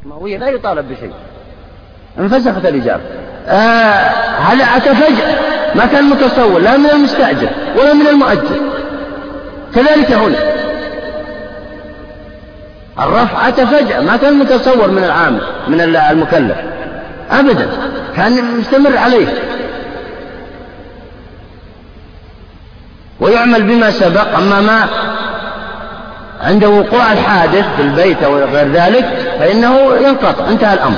السماوية لا يطالب بشيء. انفسخت الإجارة آه هذا أتى فجأة؟ ما كان متصور لا من المستأجر ولا من المؤجر. كذلك هنا. الرفع أتى فجأة ما كان متصور من العامل من المكلف. أبدا كان مستمر عليه. ويعمل بما سبق أما ما عند وقوع الحادث في البيت أو غير ذلك فإنه ينقطع انتهى الأمر.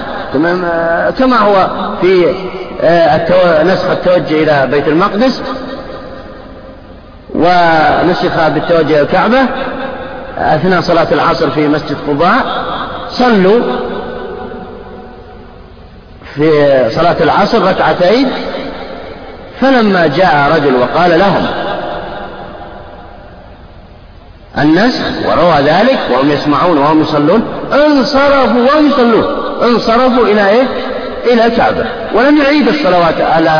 كما هو في آه، نسخ التوجه إلى بيت المقدس ونسخ بالتوجه إلى الكعبة أثناء صلاة العصر في مسجد قباء صلوا في صلاة العصر ركعتين فلما جاء رجل وقال لهم النسخ وروى ذلك وهم يسمعون وهم يصلون انصرفوا وهم يصلون. انصرفوا إلى إيه؟ إلى الكعبة. ولم يعيد الصلوات على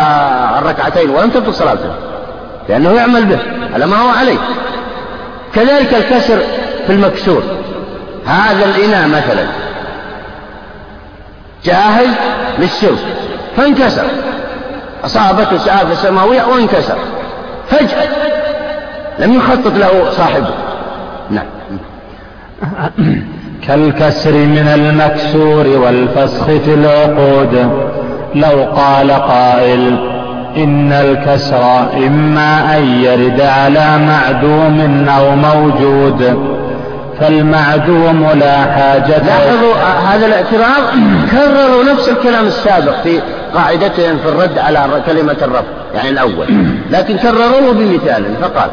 الركعتين ولم تبطل صلاته. لأنه يعمل به على ما هو عليه. كذلك الكسر في المكسور. هذا الإناء مثلا. جاهز للشرب فانكسر. أصابته سآفة سماوية وانكسر. فجأة لم يخطط له صاحبه. نعم. كالكسر من المكسور والفسخ في العقود. لو قال قائل إن الكسر إما أن يرد على معدوم أو موجود. فالمعدوم لا حاجة لاحظوا هذا الاعتراض؟ كرروا نفس الكلام السابق في قاعدتهم في الرد على كلمة الرفض يعني الأول. لكن كرروه بمثال فقال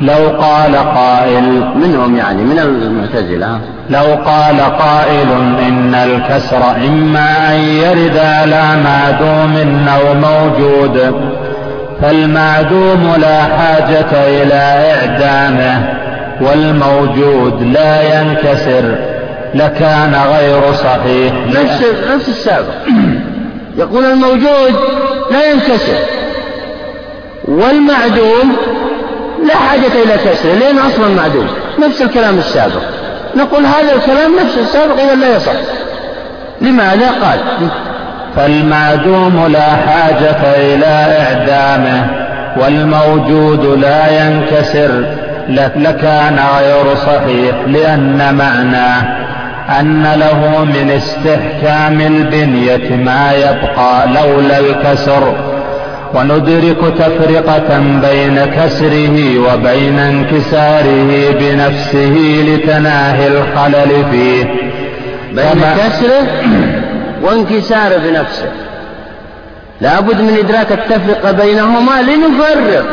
لو قال قائل منهم يعني من المعتزلة. لو قال قائل إن الكسر إما أن يرد على معدوم أو موجود فالمعدوم لا حاجة إلى إعدامه والموجود لا ينكسر لكان غير صحيح. نفس نفس السابق. يقول الموجود لا ينكسر والمعدوم لا حاجة إلى كسره لأنه أصلا معدوم. نفس الكلام السابق. نقول هذا الكلام نفس السابق إذا لا يصح؟ لماذا؟ قال. فالمعدوم لا حاجة إلى إعدامه والموجود لا ينكسر. لكان غير صحيح لأن معناه أن له من استحكام البنية ما يبقى لولا الكسر. وندرك تفرقة بين كسره وبين انكساره بنفسه لتناهي الخلل فيه. بين كسره وانكساره بنفسه. لابد من إدراك التفرقة بينهما لنفرق.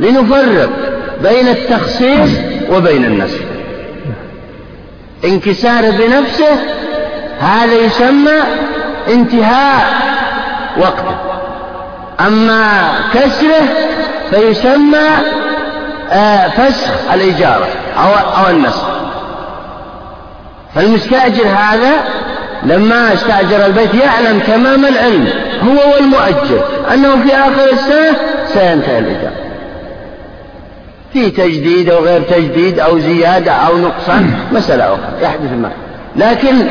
لنفرق بين التخصيص وبين النسخ. انكساره بنفسه هذا يسمى انتهاء وقته. أما كسره فيسمى آه، فسخ الإجارة أو, أو النسخ. فالمستأجر هذا لما استأجر البيت يعلم تمام العلم هو والمؤجر أنه في آخر السنة سينتهي الإجارة في تجديد أو غير تجديد أو زيادة أو نقصان مسألة أخرى يحدث معه. لكن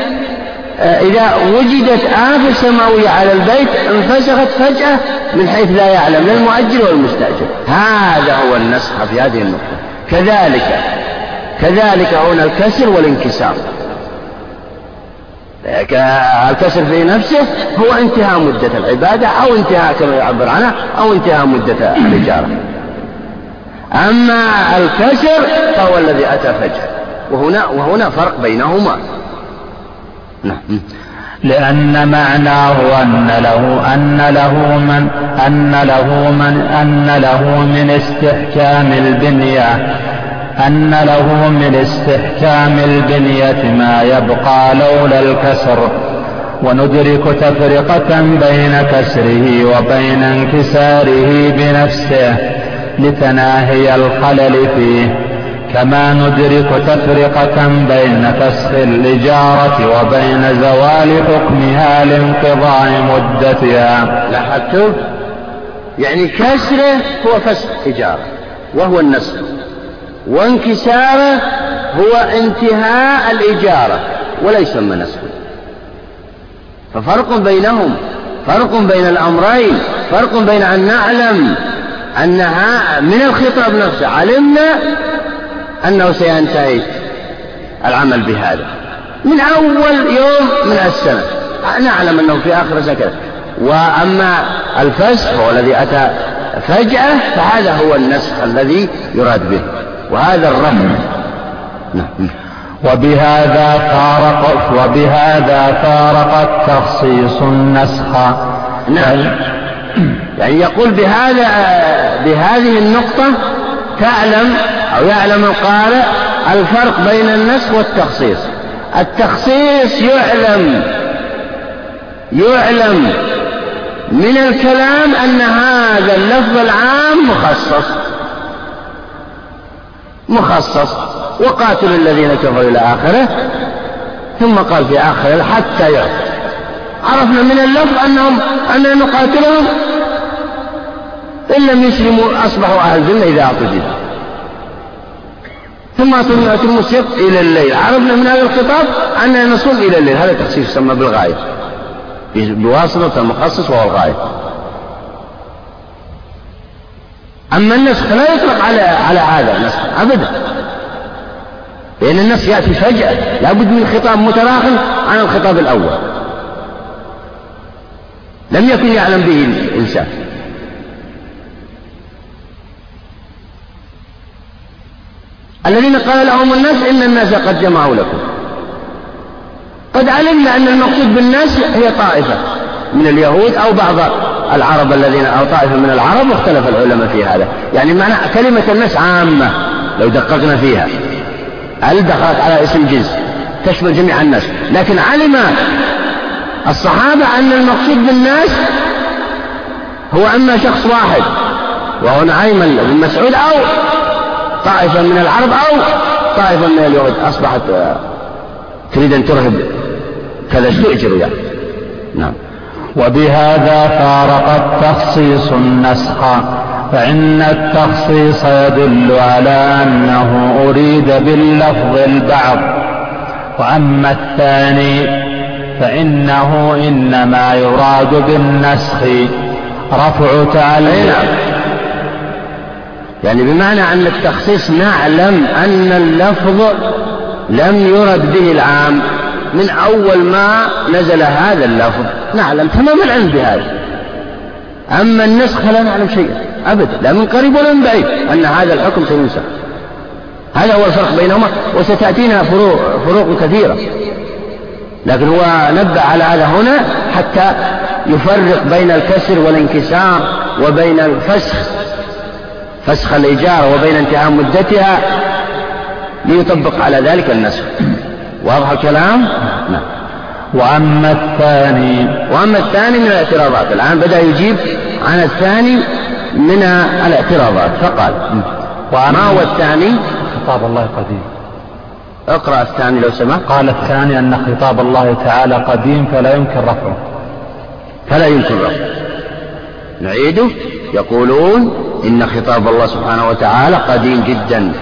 إذا وجدت آفة سماوية على البيت انفسخت فجأة من حيث لا يعلم لا المؤجر والمستأجر هذا هو النسخ في هذه النقطة. كذلك كذلك هنا الكسر والانكسار. الكسر في نفسه هو انتهاء مدة العبادة أو انتهاء كما يعبر عنها أو انتهاء مدة الإجارة أما الكسر فهو الذي أتى فجأة. وهنا وهنا فرق بينهما. نعم. لأن معناه أن له أن له من أن له من أن له من استحكام البنية أن له من استحكام البنية ما يبقى لولا الكسر. وندرك تفرقة بين كسره وبين انكساره بنفسه لتناهي الخلل فيه. كما ندرك تفرقة بين فسخ الإجارة وبين زوال حكمها لانقضاء مدتها. لاحظتم يعني كسره هو فسخ إجارة وهو النسخ. وانكساره هو انتهاء الإجارة ولا يسمى نسخا ففرق بينهم فرق بين الأمرين فرق بين أن نعلم أنها من الخطاب نفسه. علمنا أنه سينتهي العمل بهذا. من أول يوم من السنة. نعلم أنه في آخر سكنة وأما الفسخ هو الذي أتى فجأة فهذا هو النسخ الذي يراد به. وهذا الرفع نعم. وبهذا فارق وبهذا فارق التخصيص النسخ. نعم. يعني يقول بهذا بهذه النقطة تعلم أو يعلم القارئ الفرق بين النسخ والتخصيص. التخصيص يعلم يعلم من الكلام أن هذا اللفظ العام مخصص مخصص. وقاتل الذين كفروا إلى آخره ثم قال في آخره حتى يعرف عرفنا من اللفظ أنهم أننا نقاتلهم؟ إن لم يسلموا أصبحوا أهل ذمة إذا أعطوا ثم أتم السبت إلى الليل. عرفنا من هذا الخطاب أننا نصوم إلى الليل. هذا تخصيص يسمى بالغاية. بواسطة المخصص وهو الغاية. أما النسخ لا يطلق على على هذا النسخ أبدا. لأن النسخ يأتي فجأة. لابد من خطاب متراخ عن الخطاب الأول. لم يكن يعلم به الإنسان. الذين قال لهم الناس إن الناس قد جمعوا لكم. قد علمنا أن المقصود بالناس هي طائفة من اليهود أو بعض العرب الذين أو طائفة من العرب واختلف العلماء في هذا. يعني معنى كلمة الناس عامة لو دققنا فيها. هل دخلت على اسم جنس؟ تشمل جميع الناس. لكن علم الصحابة أن المقصود بالناس هو أما شخص واحد وهو نعيم بن مسعود أو طائفة من العرب أو طائفة من اليهود. أصبحت آه، تريد أن ترهب كذا. استؤجروا يعني نعم. وبهذا فارق التخصيص النسخ فإن التخصيص يدل على أنه أريد باللفظ البعض. وأما الثاني فإنه إنما يراد بالنسخ رفع تعليل نعم. يعني بمعنى أن التخصيص نعلم أن اللفظ لم يرد به العام. من أول ما نزل هذا اللفظ. نعلم تمام العلم بهذا. أما النسخ لا نعلم شيئا. أبدا. لا من قريب ولا من بعيد. أن هذا الحكم سينسخ. هذا هو الفرق بينهما. وستأتينا فروق, فروق كثيرة. لكن هو نبه على هذا هنا حتى يفرق بين الكسر والانكسار وبين الفسخ. فسخ الإيجار وبين انتهاء مدتها ليطبق على ذلك النسخ. واضح الكلام؟ نعم. وأما الثاني؟ وأما الثاني من الاعتراضات. الآن بدأ يجيب عن الثاني من الاعتراضات. فقال ما هو الثاني؟ خطاب الله قديم. اقرأ الثاني لو سمحت. قال الثاني أن خطاب الله تعالى قديم فلا يمكن رفعه. فلا يمكن رفعه. نعيده؟ يقولون إن خطاب الله سبحانه وتعالى قديم جدا.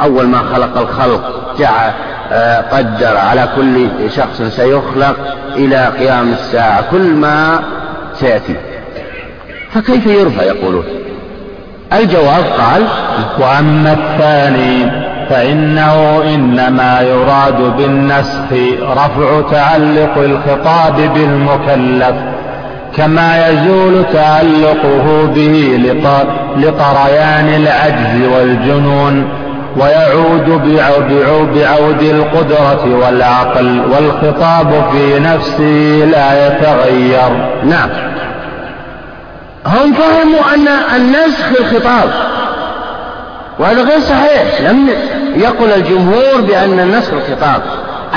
أول ما خلق الخلق جعل آه، قدر على كل شخص سيخلق إلى قيام الساعة. كل ما سيأتي. فكيف يرفع؟ يقولون. الجواب قال وأما الثاني فإنه إنما يراد بالنسخ رفع تعلق الخطاب بالمكلف. كما يزول تعلقه به لطريان العجز والجنون ويعود بعود القدرة والعقل والخطاب في نفسه لا يتغير. نعم. هم فهموا أن النسخ الخطاب وهذا غير صحيح. لم يقل الجمهور بأن النسخ الخطاب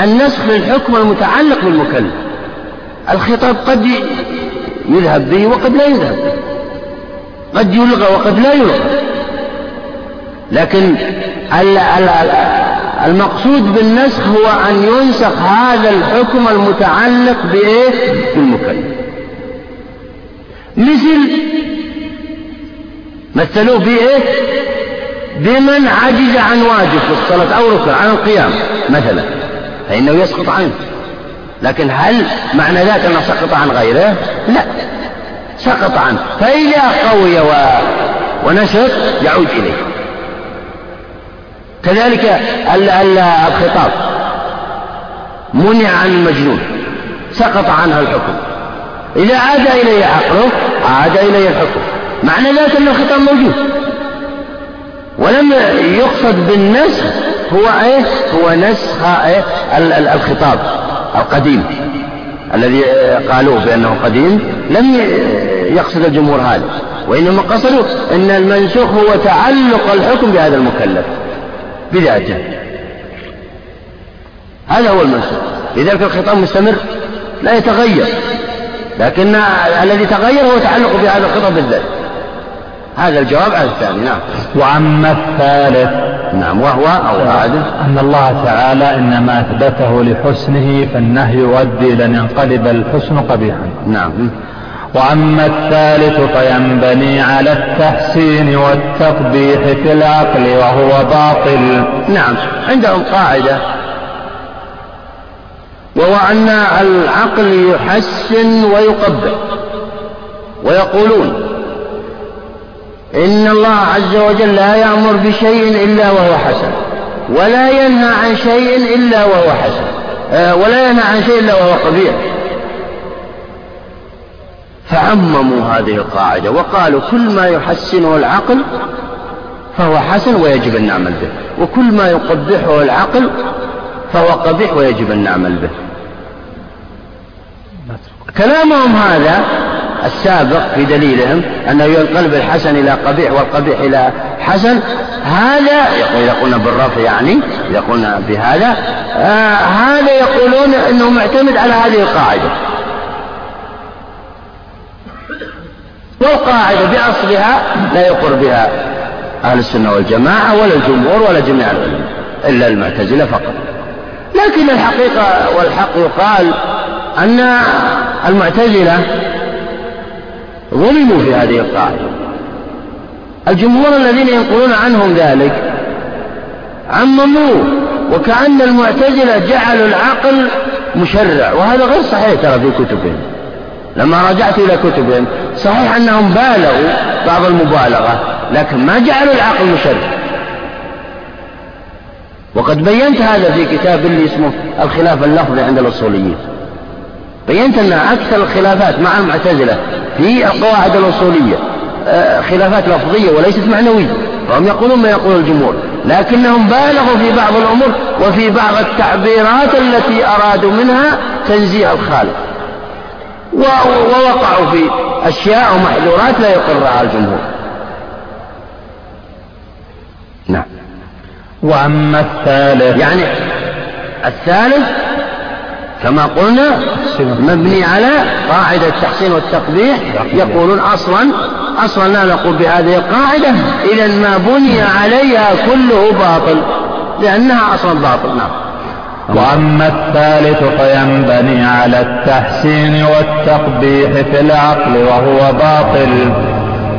النسخ للحكم المتعلق بالمكلف. الخطاب قد يذهب به وقد لا يذهب به قد يلغى وقد لا يلغى لكن المقصود بالنسخ هو أن ينسخ هذا الحكم المتعلق بإيه؟ بالمكلف مثل مثلوه بإيه؟ بمن عجز عن واجب في الصلاة أو ركن عن القيام مثلا فإنه يسقط عنه لكن هل معنى ذلك أنه سقط عن غيره؟ لا. سقط عنه فإذا قوي و... ونشط يعود إليه. كذلك الخطاب. منع عن المجنون سقط عنها الحكم. إذا عاد إليه عقله عاد إليه الحكم. معنى ذلك أن الخطاب موجود. ولم يقصد بالنسخ هو إيه؟ هو نسخ إيه؟ الخطاب. القديم الذي قالوه بأنه قديم لم يقصد الجمهور هذا وإنما قصدوا إن المنسوخ هو تعلق الحكم بهذا المكلف بذاته هذا هو المنسوخ. لذلك الخطاب مستمر لا يتغير لكن الذي تغير هو تعلق بهذا الخطاب بالذات. هذا الجواب على الثاني نعم. وأما الثالث نعم وهو أو هذا أن الله تعالى إنما أثبته لحسنه فالنهي يؤدي إلى أن ينقلب الحسن قبيحا. نعم. وأما الثالث فينبني على التحسين والتقبيح في العقل وهو باطل. نعم. عندهم قاعدة. وهو أن العقل يحسن ويقبح ويقولون. إن الله عز وجل لا يأمر بشيء إلا وهو حسن ولا ينهى عن شيء إلا وهو حسن آه، ولا ينهى عن شيء إلا وهو قبيح فعمموا هذه القاعدة وقالوا كل ما يحسنه العقل فهو حسن ويجب أن نعمل به وكل ما يقبحه العقل فهو قبيح ويجب أن نعمل به. كلامهم هذا السابق في دليلهم أنه ينقلب الحسن إلى قبيح والقبيح إلى حسن. هذا يقولون بالرفع يعني يقولون بهذا آه هذا يقولون أنه معتمد على هذه القاعدة. والقاعدة بأصلها لا يقر بها أهل السنة والجماعة ولا الجمهور ولا جميع العلماء إلا المعتزلة فقط. لكن الحقيقة والحق يقال أن المعتزلة ظلموا في هذه القاعدة. الجمهور الذين ينقلون عنهم ذلك عمموه وكأن المعتزلة جعلوا العقل مشرع وهذا غير صحيح ترى في كتبهم. لما رجعت إلى كتبهم صحيح أنهم بالغوا بعض المبالغة لكن ما جعلوا العقل مشرع. وقد بينت هذا في كتاب اللي اسمه الخلاف اللفظي عند الأصوليين. بينت أن أكثر الخلافات مع المعتزلة في القواعد الأصولية آه، خلافات لفظية وليست معنوية فهم يقولون ما يقول الجمهور لكنهم بالغوا في بعض الأمور وفي بعض التعبيرات التي أرادوا منها تنزيه الخالق. ووقعوا في أشياء ومحذورات لا يقرها الجمهور. نعم. وأما الثالث يعني الثالث كما قلنا مبني على قاعدة التحسين والتقبيح. يقولون أصلا أصلا لا نقول بهذه القاعدة. إذا ما بني عليها كله باطل لأنها أصلا باطل. نعم. وأما الثالث فينبني على التحسين والتقبيح في العقل وهو باطل.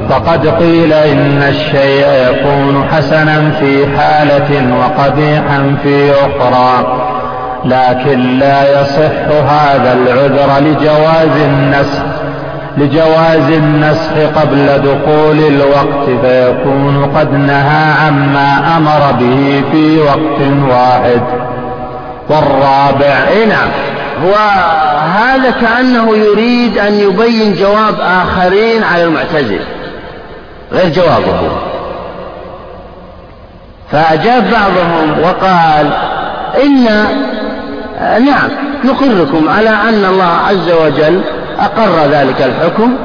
فقد قيل إن الشيء يكون حسنا في حالة وقبيحا في أخرى. لكن لا يصح هذا العذر لجواز النسخ لجواز النسخ قبل دخول الوقت فيكون قد نهى عما أمر به في وقت واحد. والرابع نعم هو هذا كأنه يريد أن يبين جواب آخرين على المعتزلة غير جوابه. فأجاب بعضهم وقال إن نعم نقركم على أن الله عز وجل أقر ذلك الحكم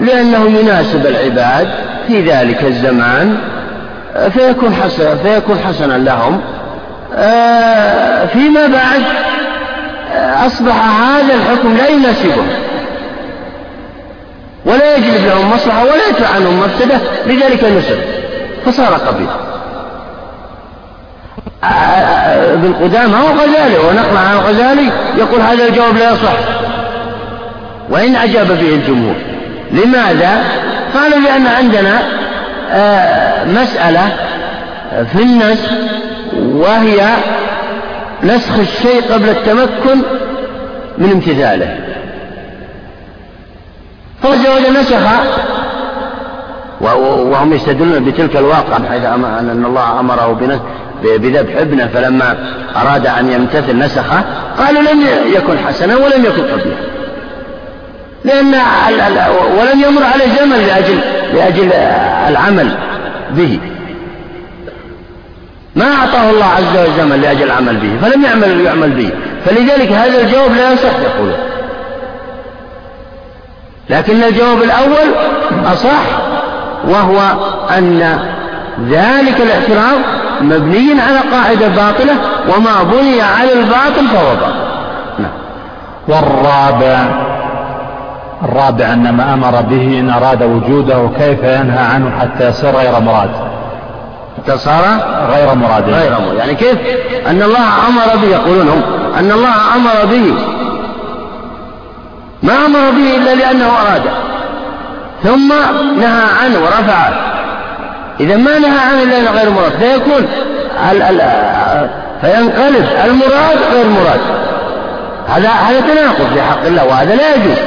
لأنه يناسب العباد في ذلك الزمان آه، فيكون حسن فيكون حسنا لهم. آه، فيما بعد أصبح هذا الحكم لا يناسبهم. ولا يجلب لهم مصلحة ولا يدفع عنهم مفسدة لذلك نسب فصار قبيح. ابن قدامة هو الغزالي ونقل عن الغزالي يقول هذا الجواب لا يصح. وإن أجاب به الجمهور. لماذا؟ قالوا لأن عندنا آه، مسألة في النسخ وهي نسخ الشيء قبل التمكن من امتثاله. فعز وجل نسخ وهم يستدلون بتلك الواقعة حيث أن الله أمره بذبح ابنه فلما أراد أن يمتثل نسخه قالوا لم يكن حسنا ولم يكن قبيحا. لأن ولم يمر عليه زمن لأجل لأجل العمل به. ما أعطاه الله عز وجل زمن لأجل العمل به فلم يعمل يعمل به. فلذلك هذا الجواب لا يصح يقول لكن الجواب الأول أصح وهو أن ذلك الاعتراض مبني على قاعدة باطلة وما بني على الباطل فهو باطل. نعم. والرابع الرابع أن ما أمر به إن أراد وجوده كيف ينهى عنه حتى يصير غير مراد؟ حتى صار غير مراد. غير مراد. يعني كيف؟ أن الله أمر به يقولون هم أن الله أمر به. ما أمر به إلا لأنه أراده ثم نهى عنه ورفعه إذا ما نهى عنه إلا غير مراد. فيكون ال ال فينقلب المراد غير مراد. هذا هذا تناقض في حق الله وهذا لا يجوز.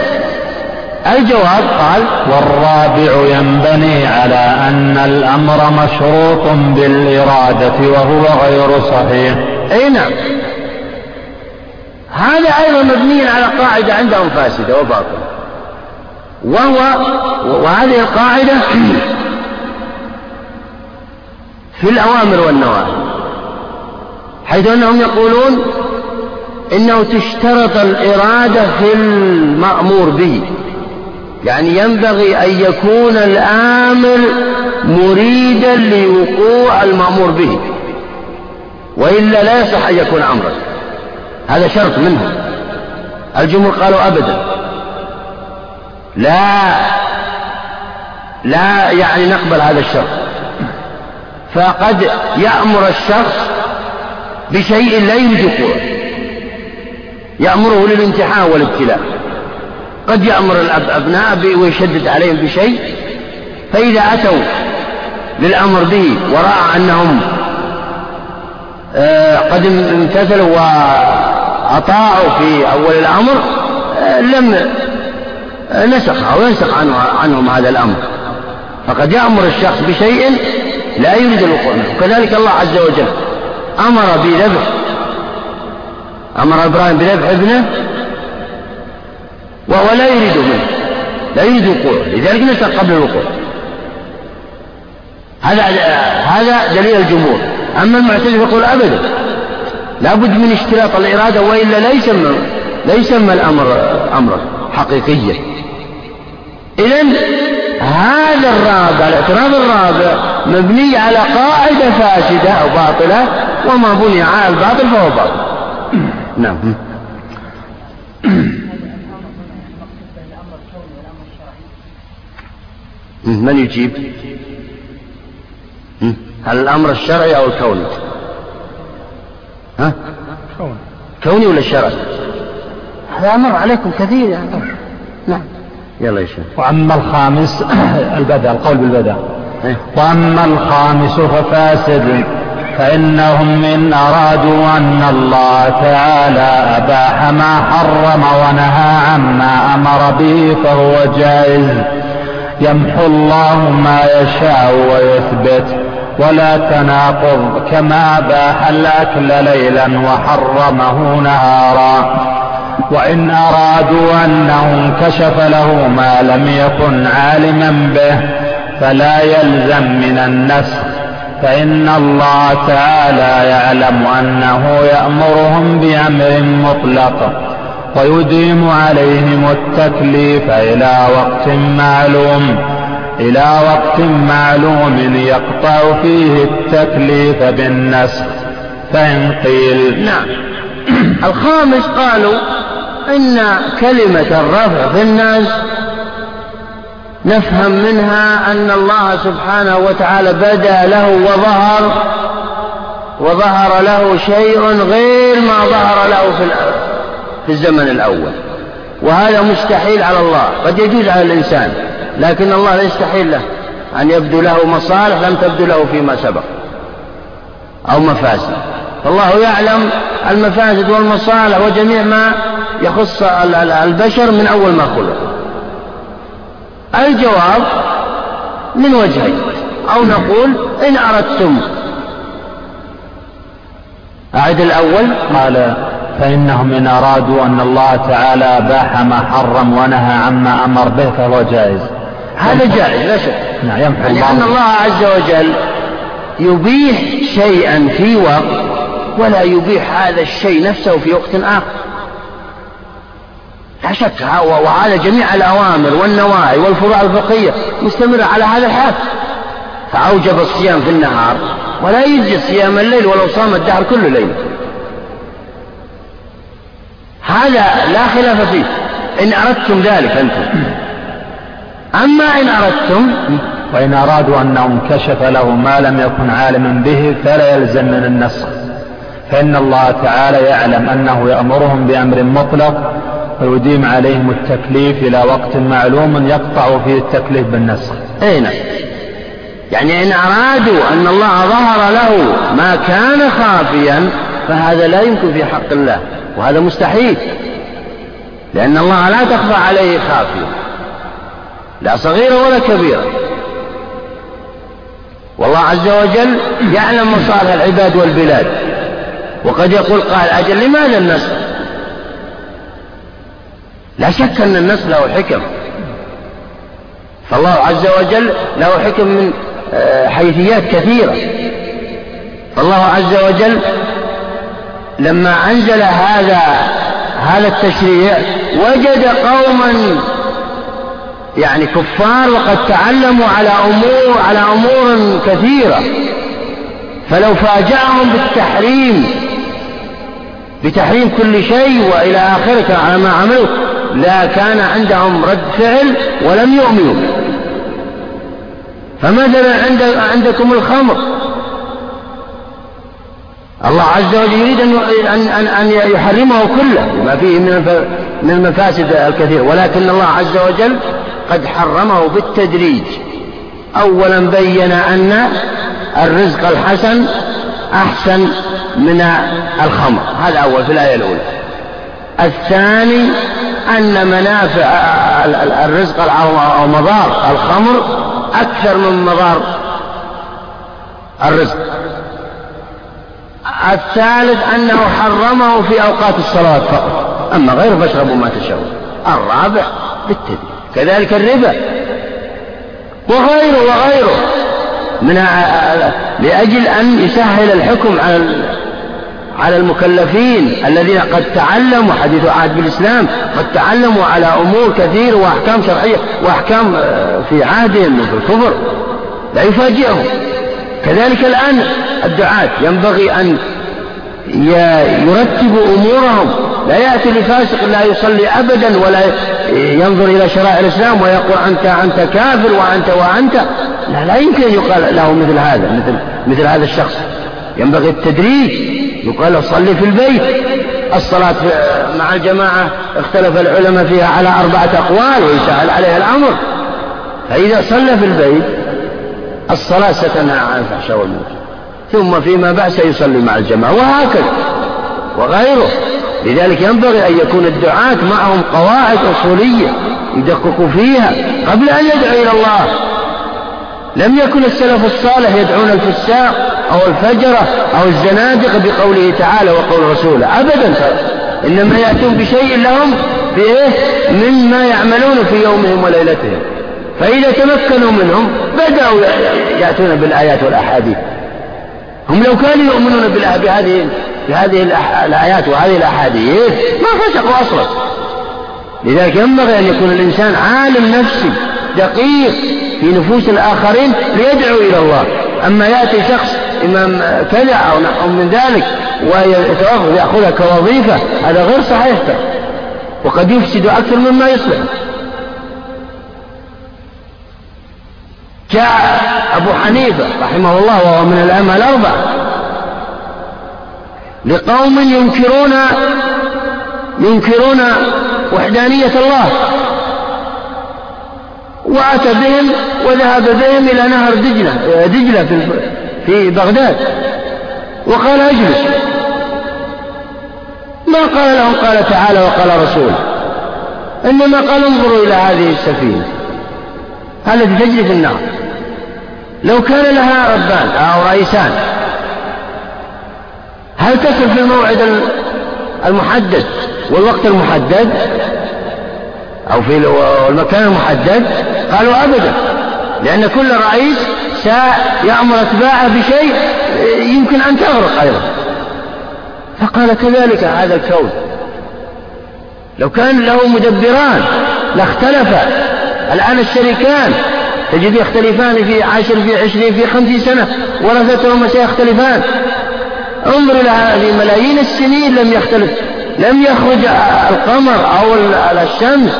الجواب قال والرابع ينبني على أن الأمر مشروط بالإرادة وهو غير صحيح. أي نعم. هذا أيضا مبني على قاعدة عندهم فاسدة وباطلة. وهو وهذه القاعدة في الأوامر والنواهي حيث أنهم يقولون إنه تشترط الإرادة في المأمور به يعني ينبغي أن يكون الآمر مريدا لوقوع المأمور به وإلا لا يصح أن يكون أمرا هذا شرط منهم الجمهور قالوا أبدا. لا لا يعني نقبل هذا الشرط. فقد يأمر الشخص بشيء لا وقوعه يأمره للامتحان والابتلاء. قد يأمر الأبناء ويشدد عليهم بشيء. فإذا أتوا للأمر به ورأى أنهم آه، قد امتثلوا وأطاعوا في أول الأمر آه، لم آه، نسخ أو ينسخ عنه عنهم هذا الأمر. فقد يأمر الشخص بشيء لا يريد الوقوع منه كذلك الله عز وجل أمر بذبح. أمر إبراهيم بذبح ابنه وهو لا يريد منه. لا يريد وقوعه لذلك نسخ قبل الوقوع. هذا هذا دليل الجمهور. أما المعتزلة يقول أبدا. لابد من اشتراط الإرادة وإلا لا يسمى لا يسمى الأمر أمرا حقيقيا. إذا هذا الرابع الاعتراض الرابع مبني على قاعدة فاسدة أو باطلة وما بني على الباطل فهو باطل. نعم. من يجيب؟ هل الأمر الشرعي أو الكوني؟ ها؟ كوني. ولا شرعي هذا أمر عليكم كثير يعني. نعم. يلا يا شيخ. وأما الخامس البدء القول بالبدء إيه؟ وأما الخامس ففاسد فإنهم إن أرادوا أن الله تعالى أباح ما حرم ونهى عما أمر به فهو جائز. يمحو الله ما يشاء ويثبت ولا تناقض كما أباح الأكل ليلا وحرمه نهارا. وإن أرادوا أنه كشف له ما لم يكن عالما به فلا يلزم من النسخ. فإن الله تعالى يعلم أنه يأمرهم بأمر مطلق ويديم عليهم التكليف إلى وقت معلوم إلى وقت معلوم يقطع فيه التكليف بالنسخ. فإن قيل نعم. الخامس قالوا إن كلمة الرفع في الناس نفهم منها أن الله سبحانه وتعالى بدا له وظهر وظهر له شيء غير ما ظهر له في في الزمن الأول. وهذا مستحيل على الله قد يجوز على الإنسان لكن الله لا يستحيل له أن يبدو له مصالح لم تبدو له فيما سبق أو مفاسد. فالله يعلم المفاسد والمصالح وجميع ما يخص البشر من أول ما خلق. الجواب من وجهين. أو نقول إن أردتم. أعد الأول. قال فإنهم إن أرادوا أن الله تعالى أباح ما حرم ونهى عما أمر به فهو جائز. هذا جائز لا شك. نعم يمحو الله. لأن الله عز وجل يبيح شيئا في وقت ولا يبيح هذا الشيء نفسه في وقت آخر. لا شك وهذا جميع الأوامر والنواهي والفروع الفقهية مستمرة على هذا الحال. فأوجب الصيام في النهار ولا يجزي صيام الليل ولو صام الدهر كل ليلة هذا لا خلاف فيه. إن أردتم ذلك أنتم. أما إن أردتم وإن أرادوا أنه انكشف له ما لم يكن عالما به فلا يلزم من النسخ فإن الله تعالى يعلم أنه يأمرهم بأمر مطلق ويديم عليهم التكليف إلى وقت معلوم يقطع فيه التكليف بالنسخ. أي نعم يعني إن أرادوا أن الله ظهر له ما كان خافيا فهذا لا يمكن في حق الله وهذا مستحيل. لأن الله لا تخفى عليه خافية لا صغيرة ولا كبيرة. والله عز وجل يعلم مصالح العباد والبلاد وقد يقول قال أجل لماذا النسل لا شك أن النسل له حكم. فالله عز وجل له حكم من آه، حيثيات كثيرة. فالله عز وجل لما أنزل هذا هذا التشريع وجد قوما يعني كفار وقد تعلموا على أمور على أمور كثيرة. فلو فاجأهم بالتحريم بتحريم كل شيء وإلى آخرة على ما عملوا. لا كان عندهم رد فعل ولم يؤمنوا. فمثلا عند عندكم الخمر. الله عز وجل يريد أن أن أن يحرمه كله بما فيه من من المفاسد الكثير. ولكن الله عز وجل قد حرمه بالتدريج. أولا بين أن الرزق الحسن أحسن من الخمر. هذا أول في الآية الأولى. الثاني أن منافع الرزق أو مضار الخمر أكثر من مضار الرزق. الثالث أنه حرمه في أوقات الصلاة فقط. أما غيره فاشربوا ما تشاءون الرابع بالتدريج كذلك الربا. وغيره وغيره. من لأجل أن يسهل الحكم على على المكلفين الذين قد تعلموا حديث عهد بالإسلام قد تعلموا على أمور كثيرة وأحكام شرعية وأحكام آه، في عهدهم في الكفر لا يفاجئهم. كذلك الآن الدعاة ينبغي أن يرتبوا أمورهم. لا يأتي لفاسق لا يصلي أبدا ولا ينظر إلى شرائع الإسلام ويقول أنت أنت كافر وأنت وأنت. لا لا يمكن أن يقال له مثل هذا مثل مثل هذا الشخص. ينبغي التدريج. يقال صلي في البيت. الصلاة مع الجماعة اختلف العلماء فيها على أربعة أقوال ويسهل عليها الأمر. فإذا صلى في البيت الصلاة ستنهى عن الفحشاء والمنكر. ثم فيما بعد سيصلي مع الجماعة. وهكذا. وغيره. لذلك ينبغي أن يكون الدعاة معهم قواعد أصولية يدققوا فيها قبل أن يدعو إلى الله. لم يكن السلف الصالح يدعون الفساق. أو الفجرة أو الزنادق بقوله تعالى وقول رسوله. أبدا. إنما يأتون بشيء لهم بإيه؟ مما يعملون في يومهم وليلتهم. فإذا تمكنوا منهم بدأوا يأتون بالآيات والأحاديث. هم لو كانوا يؤمنون بهذه بهذه الآيات وهذه الأحاديث ما فسقوا أصلا. لذلك ينبغي أن يكون الإنسان عالم نفسي دقيق في نفوس الآخرين ليدعو إلى الله. أما يأتي شخص إمام كذا أو نحو من ذلك ويتوظف يأخذها كوظيفة هذا غير صحيح. وقد يفسد أكثر مما يصلح. جاء أبو حنيفة رحمه الله وهو من الأئمة الأربعة لقوم ينكرون ينكرون وحدانية الله. وأتى بهم وذهب بهم إلى نهر دجلة دجلة في بغداد وقال اجلس. ما قال لهم؟ قال تعالى وقال رسول. إنما قال انظروا إلى هذه السفينة التي تجري في النار لو كان لها ربان أو رئيسان هل تصل في الموعد المحدد والوقت المحدد؟ أو في المكان المحدد؟ قالوا أبدا لأن كل رئيس سيأمر أتباعه بشيء يمكن أن تغرق أيضا. فقال كذلك هذا الكون. لو كان له مدبران لاختلفا الآن الشريكان تجد يختلفان في عشر في عشرين في خمسين سنة ورثتهما سيختلفان؟ انظر إلى هذه ملايين السنين لم يختلف. لم يخرج القمر أو الشمس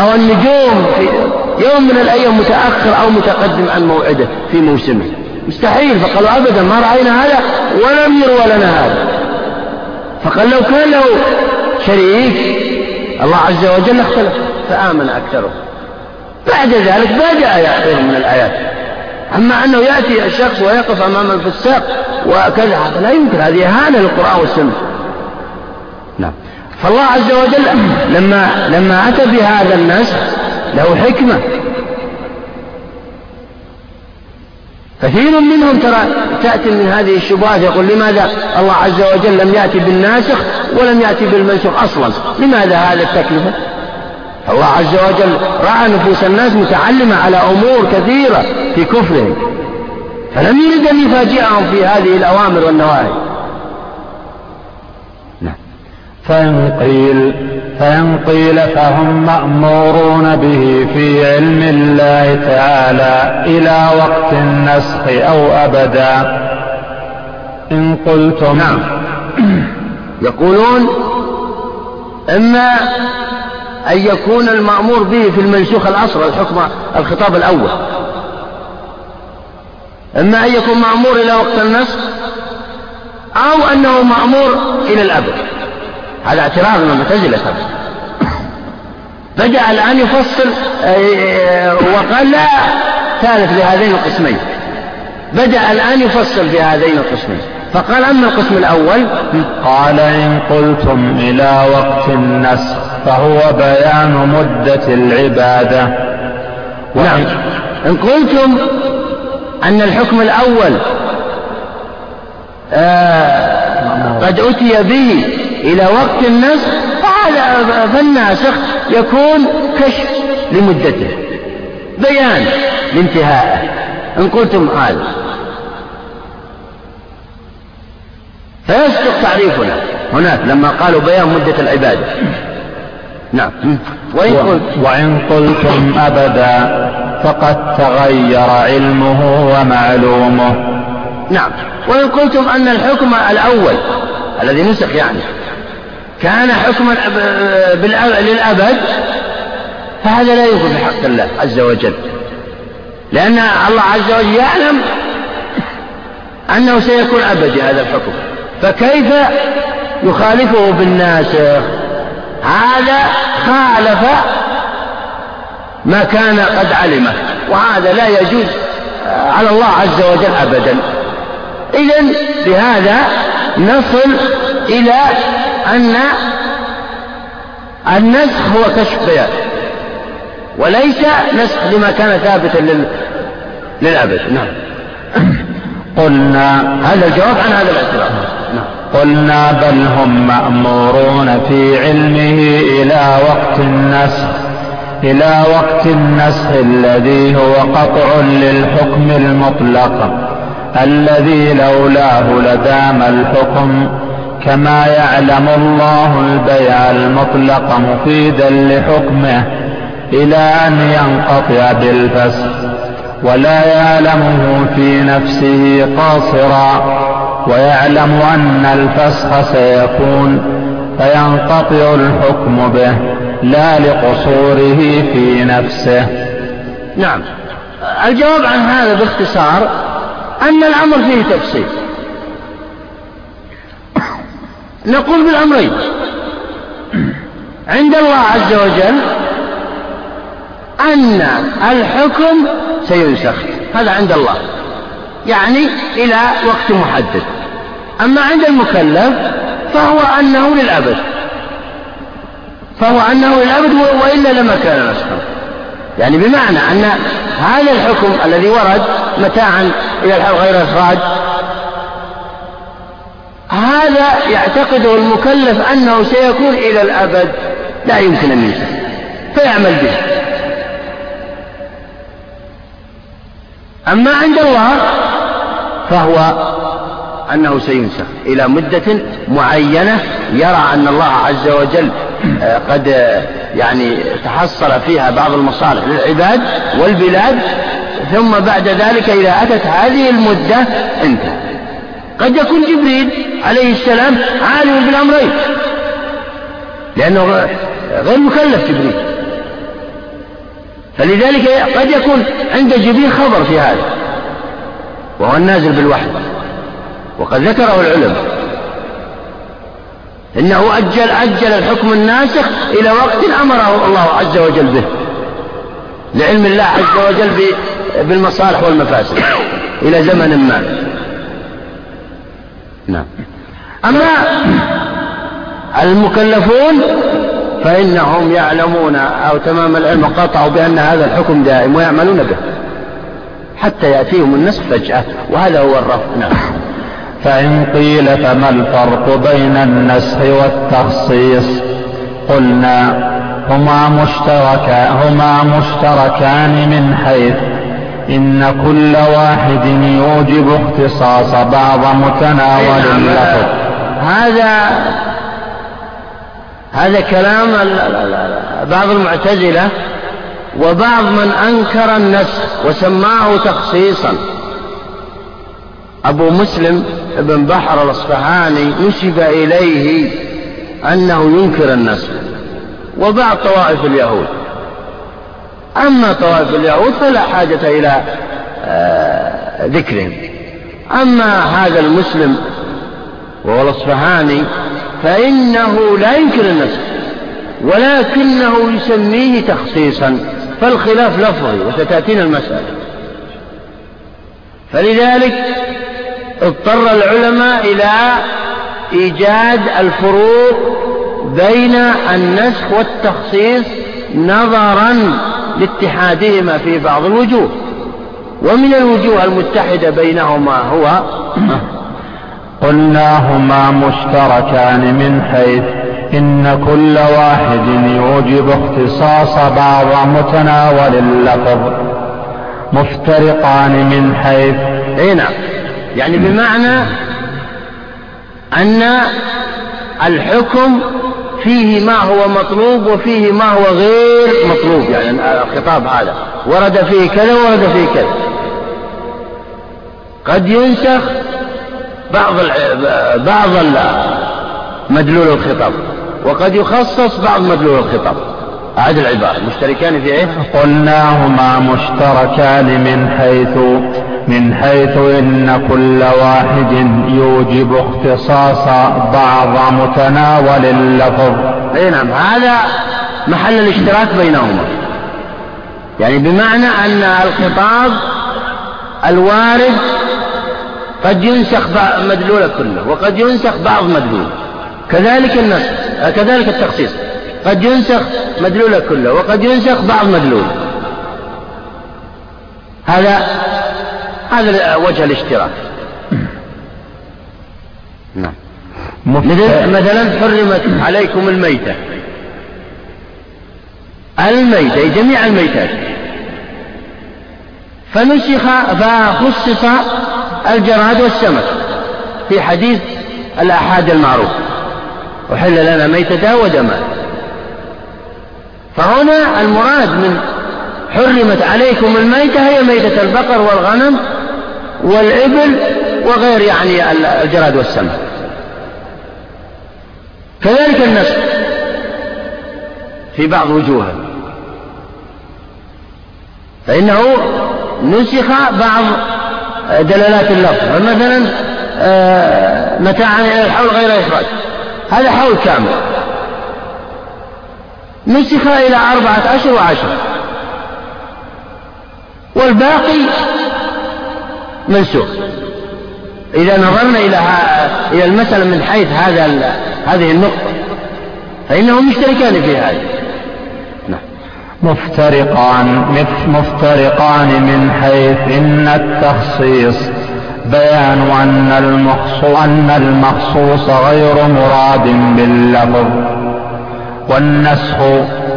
أو النجوم في يوم من الأيام متأخر أو متقدم عن موعده في موسمه. مستحيل فقالوا أبدا ما رأينا هذا ولم يروى لنا هذا فقال لو كان له شريك الله عز وجل اختلف فآمن أكثرهم بعد ذلك جاء غير من الآيات. أما أنه يأتي الشخص ويقف أمام الفساق وكذا هذا لا يمكن هذه إهانة للقرآن والسنة. فالله عز وجل لما لما أتى بهذا النسخ له حكمة. كثير منهم ترى تأتي من هذه الشبهات يقول لماذا الله عز وجل لم يأتي بالناسخ ولم يأتي بالمنسوخ أصلا؟ لماذا هذا التكلفة؟ الله عز وجل رأى نفوس الناس متعلمة على أمور كثيرة في كفرهم فلم يرد أن يفاجئهم في هذه الأوامر والنواهي. فإن قيل فإن قيل فهم مأمورون به في علم الله تعالى إلى وقت النسخ أو أبدا. إن قلتم. نعم. يقولون إما أن يكون المأمور به في المنسوخ الأصغر الحكم الخطاب الأول. إما أن يكون مأمور إلى وقت النسخ أو أنه مأمور إلى الأبد. هذا اعتراض من المعتزلة بدأ الآن يفصل آه، وقال لا ثالث لهذين القسمين. بدأ الآن يفصل في هذين القسمين. فقال أما القسم الأول قال إن قلتم إلى وقت النسخ فهو بيان مدة العبادة. نعم. إن قلتم أن الحكم الأول آه قد أتي به إلى وقت النسخ فهذا فالناسخ يكون كشف لمدته. بيان لانتهائه إن قلتم هذا فيصدق تعريفنا. هناك لما قالوا بيان مدة العبادة نعم. وإن, قلت وإن قلتم أبدا فقد تغير علمه ومعلومه. نعم. وإن قلتم أن الحكم الأول الذي نسخ يعني كان حكما للأبد فهذا لا يكون بحق الله عز وجل. لأن الله عز وجل يعلم أنه سيكون أبدي هذا الحكم. فكيف يخالفه بالناسخ هذا خالف ما كان قد علمه وهذا لا يجوز على الله عز وجل أبدا. إذا بهذا نصل إلى أن النسخ هو كشف بيان وليس نسخ لما كان ثابتا لل... للأبد. نعم. قلنا هذا الجواب عن هذا الاعتراف. نعم. قلنا بل هم مأمورون في علمه إلى وقت النسخ إلى وقت النسخ الذي هو قطع للحكم المطلق الذي لولاه لدام الحكم. كما يعلم الله البيع المطلق مفيدا لحكمه إلى أن ينقطع بالفسخ ولا يعلمه في نفسه قاصرا ويعلم أن الفسخ سيكون فينقطع الحكم به لا لقصوره في نفسه. نعم. الجواب عن هذا باختصار أن الأمر فيه تفصيل. نقول بالأمرين. عند الله عز وجل أن الحكم سينسخ. هذا عند الله. يعني إلى وقت محدد. أما عند المكلف فهو أنه للأبد. فهو أنه للأبد وإلا لما كان نسخا يعني بمعنى أن هذا الحكم الذي ورد متاعا إلى الحول غير إخراج هذا يعتقده المكلف أنه سيكون إلى الأبد. لا يمكن أن ينسخ فيعمل به. أما عند الله فهو أنه سينسخ إلى مدة معينة. يرى أن الله عز وجل آه، قد آه، يعني تحصل فيها بعض المصالح للعباد والبلاد ثم بعد ذلك إذا أتت هذه المدة انتهى. قد يكون جبريل عليه السلام عالم بالأمرين. لأنه غير مكلف جبريل. فلذلك قد يكون عند جبريل خبر في هذا. وهو النازل بالوحي. وقد ذكره العلماء. إنه أجل أجل الحكم الناسخ إلى وقت أمره الله عز وجل به. لعلم الله عز وجل بالمصالح والمفاسد. إلى زمن ما. نعم. أما المكلفون فإنهم يعلمون أو تمام العلم قطعوا بأن هذا الحكم دائم ويعملون به. حتى يأتيهم النسخ فجأة وهذا هو الرفض. نعم. فإن قيل فما الفرق بين النسخ والتخصيص؟ قلنا هما مشتركا هما مشتركان من حيث إن كل واحد يوجب اختصاص بعض متناول اللفظ. هذا هذا كلام بعض المعتزلة وبعض من أنكر النسخ وسماه تخصيصا. أبو مسلم بن بحر الأصفهاني نسب إليه أنه ينكر النسخ. وبعض طوائف اليهود. أما طوائف اليهود فلا حاجة إلى آه، ذكرهم أما هذا المسلم وهو الأصفهاني فإنه لا ينكر النسخ ولكنه يسميه تخصيصا فالخلاف لفظي وستأتينا المسألة. فلذلك اضطر العلماء إلى إيجاد الفروق بين النسخ والتخصيص نظرا لاتحادهما في بعض الوجوه. ومن الوجوه المتحدة بينهما هو قلناهما مشتركان من حيث إن كل واحد يوجب اختصاص بعض متناول اللفظ. مفترقان من حيث أي نعم. يعني بمعنى أن الحكم فيه ما هو مطلوب وفيه ما هو غير مطلوب. يعني الخطاب هذا ورد فيه كذا ورد فيه كذا. قد ينسخ بعض بعض مدلول الخطاب وقد يخصص بعض مدلول الخطاب. أعد العبارة. مشتركان في إيه؟ قلناهما مشتركان من حيث من حيث إن كل واحد يوجب اختصاص بعض متناول اللفظ. أي نعم هذا محل الاشتراك بينهما. يعني بمعنى أن الخطاب الوارد قد ينسخ مدلوله كله وقد ينسخ بعض مدلوله كذلك النسخ كذلك التخصيص. قد ينسخ مدلوله كله وقد ينسخ بعض مدلوله هذا هذا وجه الاشتراك. نعم. مثلا حرمت عليكم الميتة. الميتة جميع الميتات. فنسخ فخصص الجراد والسمك في حديث الآحاد المعروف. أحل لنا ميتة ودما فهنا المراد من حرمت عليكم الميتة هي ميتة البقر والغنم والإبل وغير يعني الجراد والسمك كذلك النسخ في بعض وجوهه فإنه نسخ بعض دلالات اللفظ. فمثلا آه، متاعا إلى الحول غير إخراج. هذا حول كامل. نسخ إلى أربعة أشهر وعشر والباقي منسوخ إذا نظرنا إلى إلى المسألة من حيث هذا هذه النقطة فإنهم مشتركان في هذا نعم. مفترقان مفترقان من حيث إن التخصيص بيان أن المخصوص, أن المخصوص غير مراد باللفظ والنسخ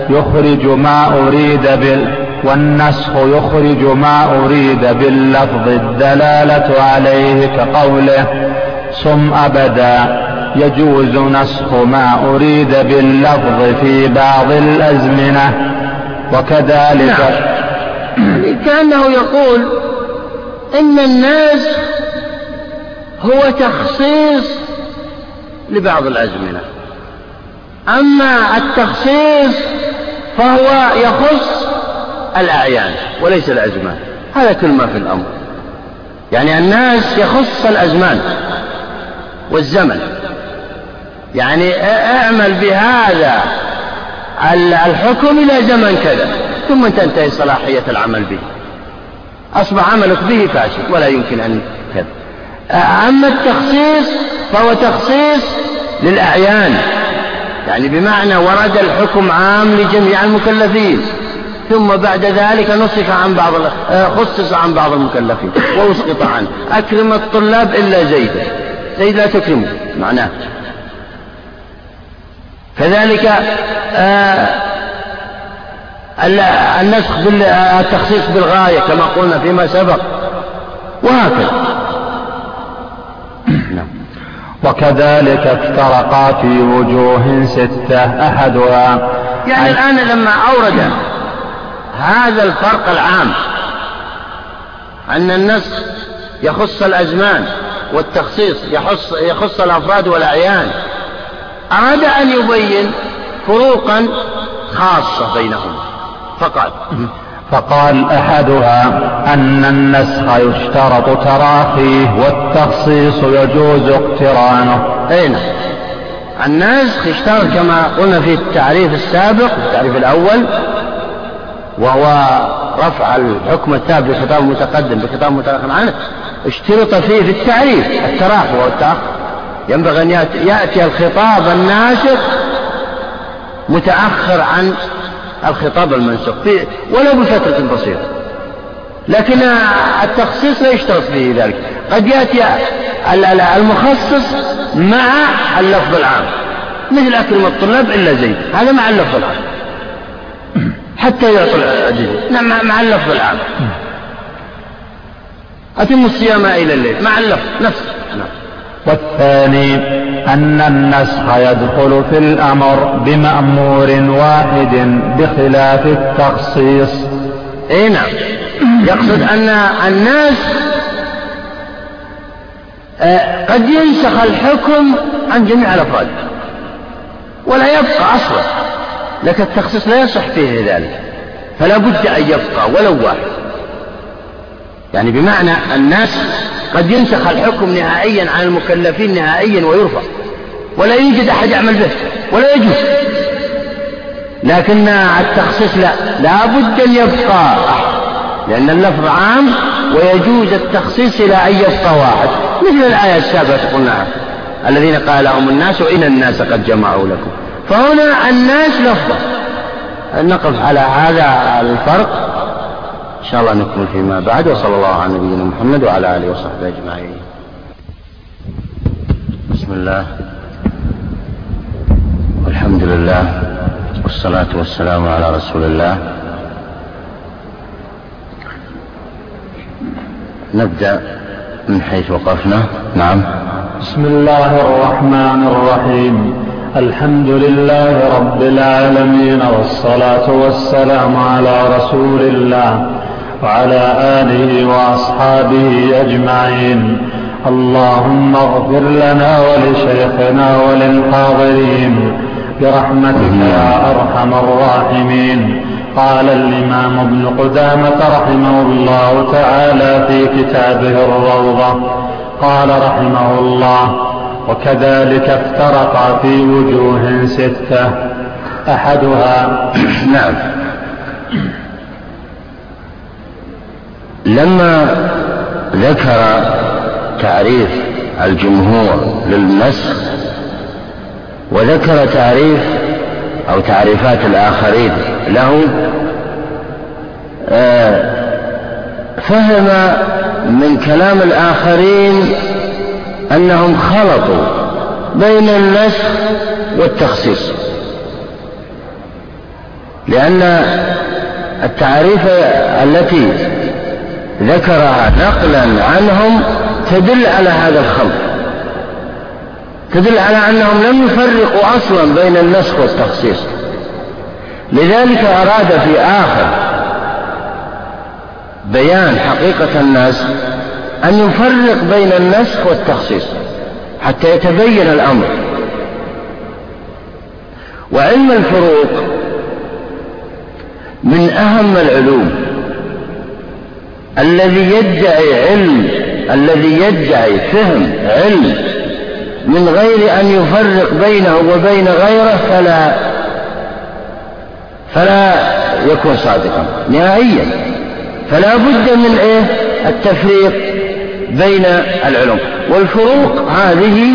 يخرج ما أريد بال والنسخ يخرج ما أريد باللفظ الدلالة عليه كقوله صم أبدا يجوز نسخ ما أريد باللفظ في بعض الأزمنة وكذلك نعم. كأنه يقول إن الناس هو تخصيص لبعض الأزمنة أما التخصيص فهو يخص الأعيان وليس الأزمان. هذا كل ما في الأمر. يعني الناس يخص الأزمان والزمن. يعني أعمل بهذا الحكم إلى زمن كذا ثم تنتهي صلاحية العمل به. أصبح عملك به فاشل ولا يمكن أن كذا. أما التخصيص فهو تخصيص للأعيان. يعني بمعنى ورد الحكم عام لجميع المكلفين. ثم بعد ذلك نصف عن بعض آه، خصص عن بعض المكلفين وأسقط عنه. أكرم الطلاب إلا زيد. زيد لا تكرمه معناه. كذلك آه، النسخ بالتخصيص بالغاية كما قلنا فيما سبق. وهكذا. نعم. وكذلك افترقا في وجوه ستة أحدها. يعني الآن لما أورد هذا الفرق العام. أن النسخ يخص الأزمان والتخصيص يخص, يخص الأفراد والأعيان. أراد أن يبين فروقا خاصة بينهما فقال فقال أحدها أن النسخ يشترط تراخيه والتخصيص يجوز اقترانه. أين نعم. النسخ يشترط كما قلنا في التعريف السابق التعريف الأول وهو رفع الحكم الثابت بخطاب المتقدم بخطاب متأخر عنه. اشترط فيه في التعريف التراخي والتأخر. ينبغي أن يأتي الخطاب الناسخ متأخر عن الخطاب المنسوخ. ولو بفترة بسيطة. لكن التخصيص لا يشترط فيه ذلك. قد يأتي المخصص مع اللفظ العام. مثل أكرم الطلاب إلا زيد. هذا مع اللفظ العام. حتى يعطي الجزية نعم مع اللفظ العام. أتم الصيام إلى الليل. مع اللفظ نفسه نعم. والثاني أن النسخ يدخل في الأمر بمأمور واحد بخلاف التخصيص. إي نعم. يقصد أن الناس آه، قد ينسخ الحكم عن جميع الأفراد. ولا يبقى أصلا. لكن التخصيص لا يصح فيه ذلك فلا بد أن يبقى ولو واحد. يعني بمعنى الناس قد ينسخ الحكم نهائيا عن المكلفين نهائيا ويرفع ولا يوجد أحد يعمل به ولا يجوز. لكن التخصيص لا لا بد أن يبقى لأن اللفظ عام ويجوز التخصيص إلى أن يبقى واحد مثل الآية السابقة قلناها الذين قال لهم الناس إن الناس قد جمعوا لكم. فهنا الناس لفظة نقف على هذا الفرق. إن شاء الله نكمل فيما بعد وصلى الله على نبينا محمد وعلى آله وصحبه أجمعين. بسم الله. والحمد لله والصلاة والسلام على رسول الله. نبدأ من حيث وقفنا. نعم. بسم الله الرحمن الرحيم. الحمد لله رب العالمين والصلاة والسلام على رسول الله وعلى آله وأصحابه أجمعين. اللهم اغفر لنا ولشيخنا وللحاضرين برحمتك يا أرحم الراحمين. قال الإمام ابن قدامة رحمه الله تعالى في كتابه الروضة. قال رحمه الله وكذلك افترقا في وجوه ستة. أحدها نعم. لما ذكر تعريف الجمهور للنسخ وذكر تعريف أو تعريفات الآخرين له آه، فهم من كلام الآخرين أنهم خلطوا بين النسخ والتخصيص. لأن التعريف التي ذكرها نقلا عنهم تدل على هذا الخلط. تدل على أنهم لم يفرقوا أصلا بين النسخ والتخصيص. لذلك أراد في آخر بيان حقيقة الناس أن يفرق بين النسخ والتخصيص حتى يتبين الأمر. وعلم الفروق من أهم العلوم الذي يدعي علم الذي يدعي فهم علم. من غير أن يفرق بينه وبين غيره فلا فلا يكون صادقا نهائيا. فلا بد من إيه؟ التفريق بين العلوم. والفروق هذه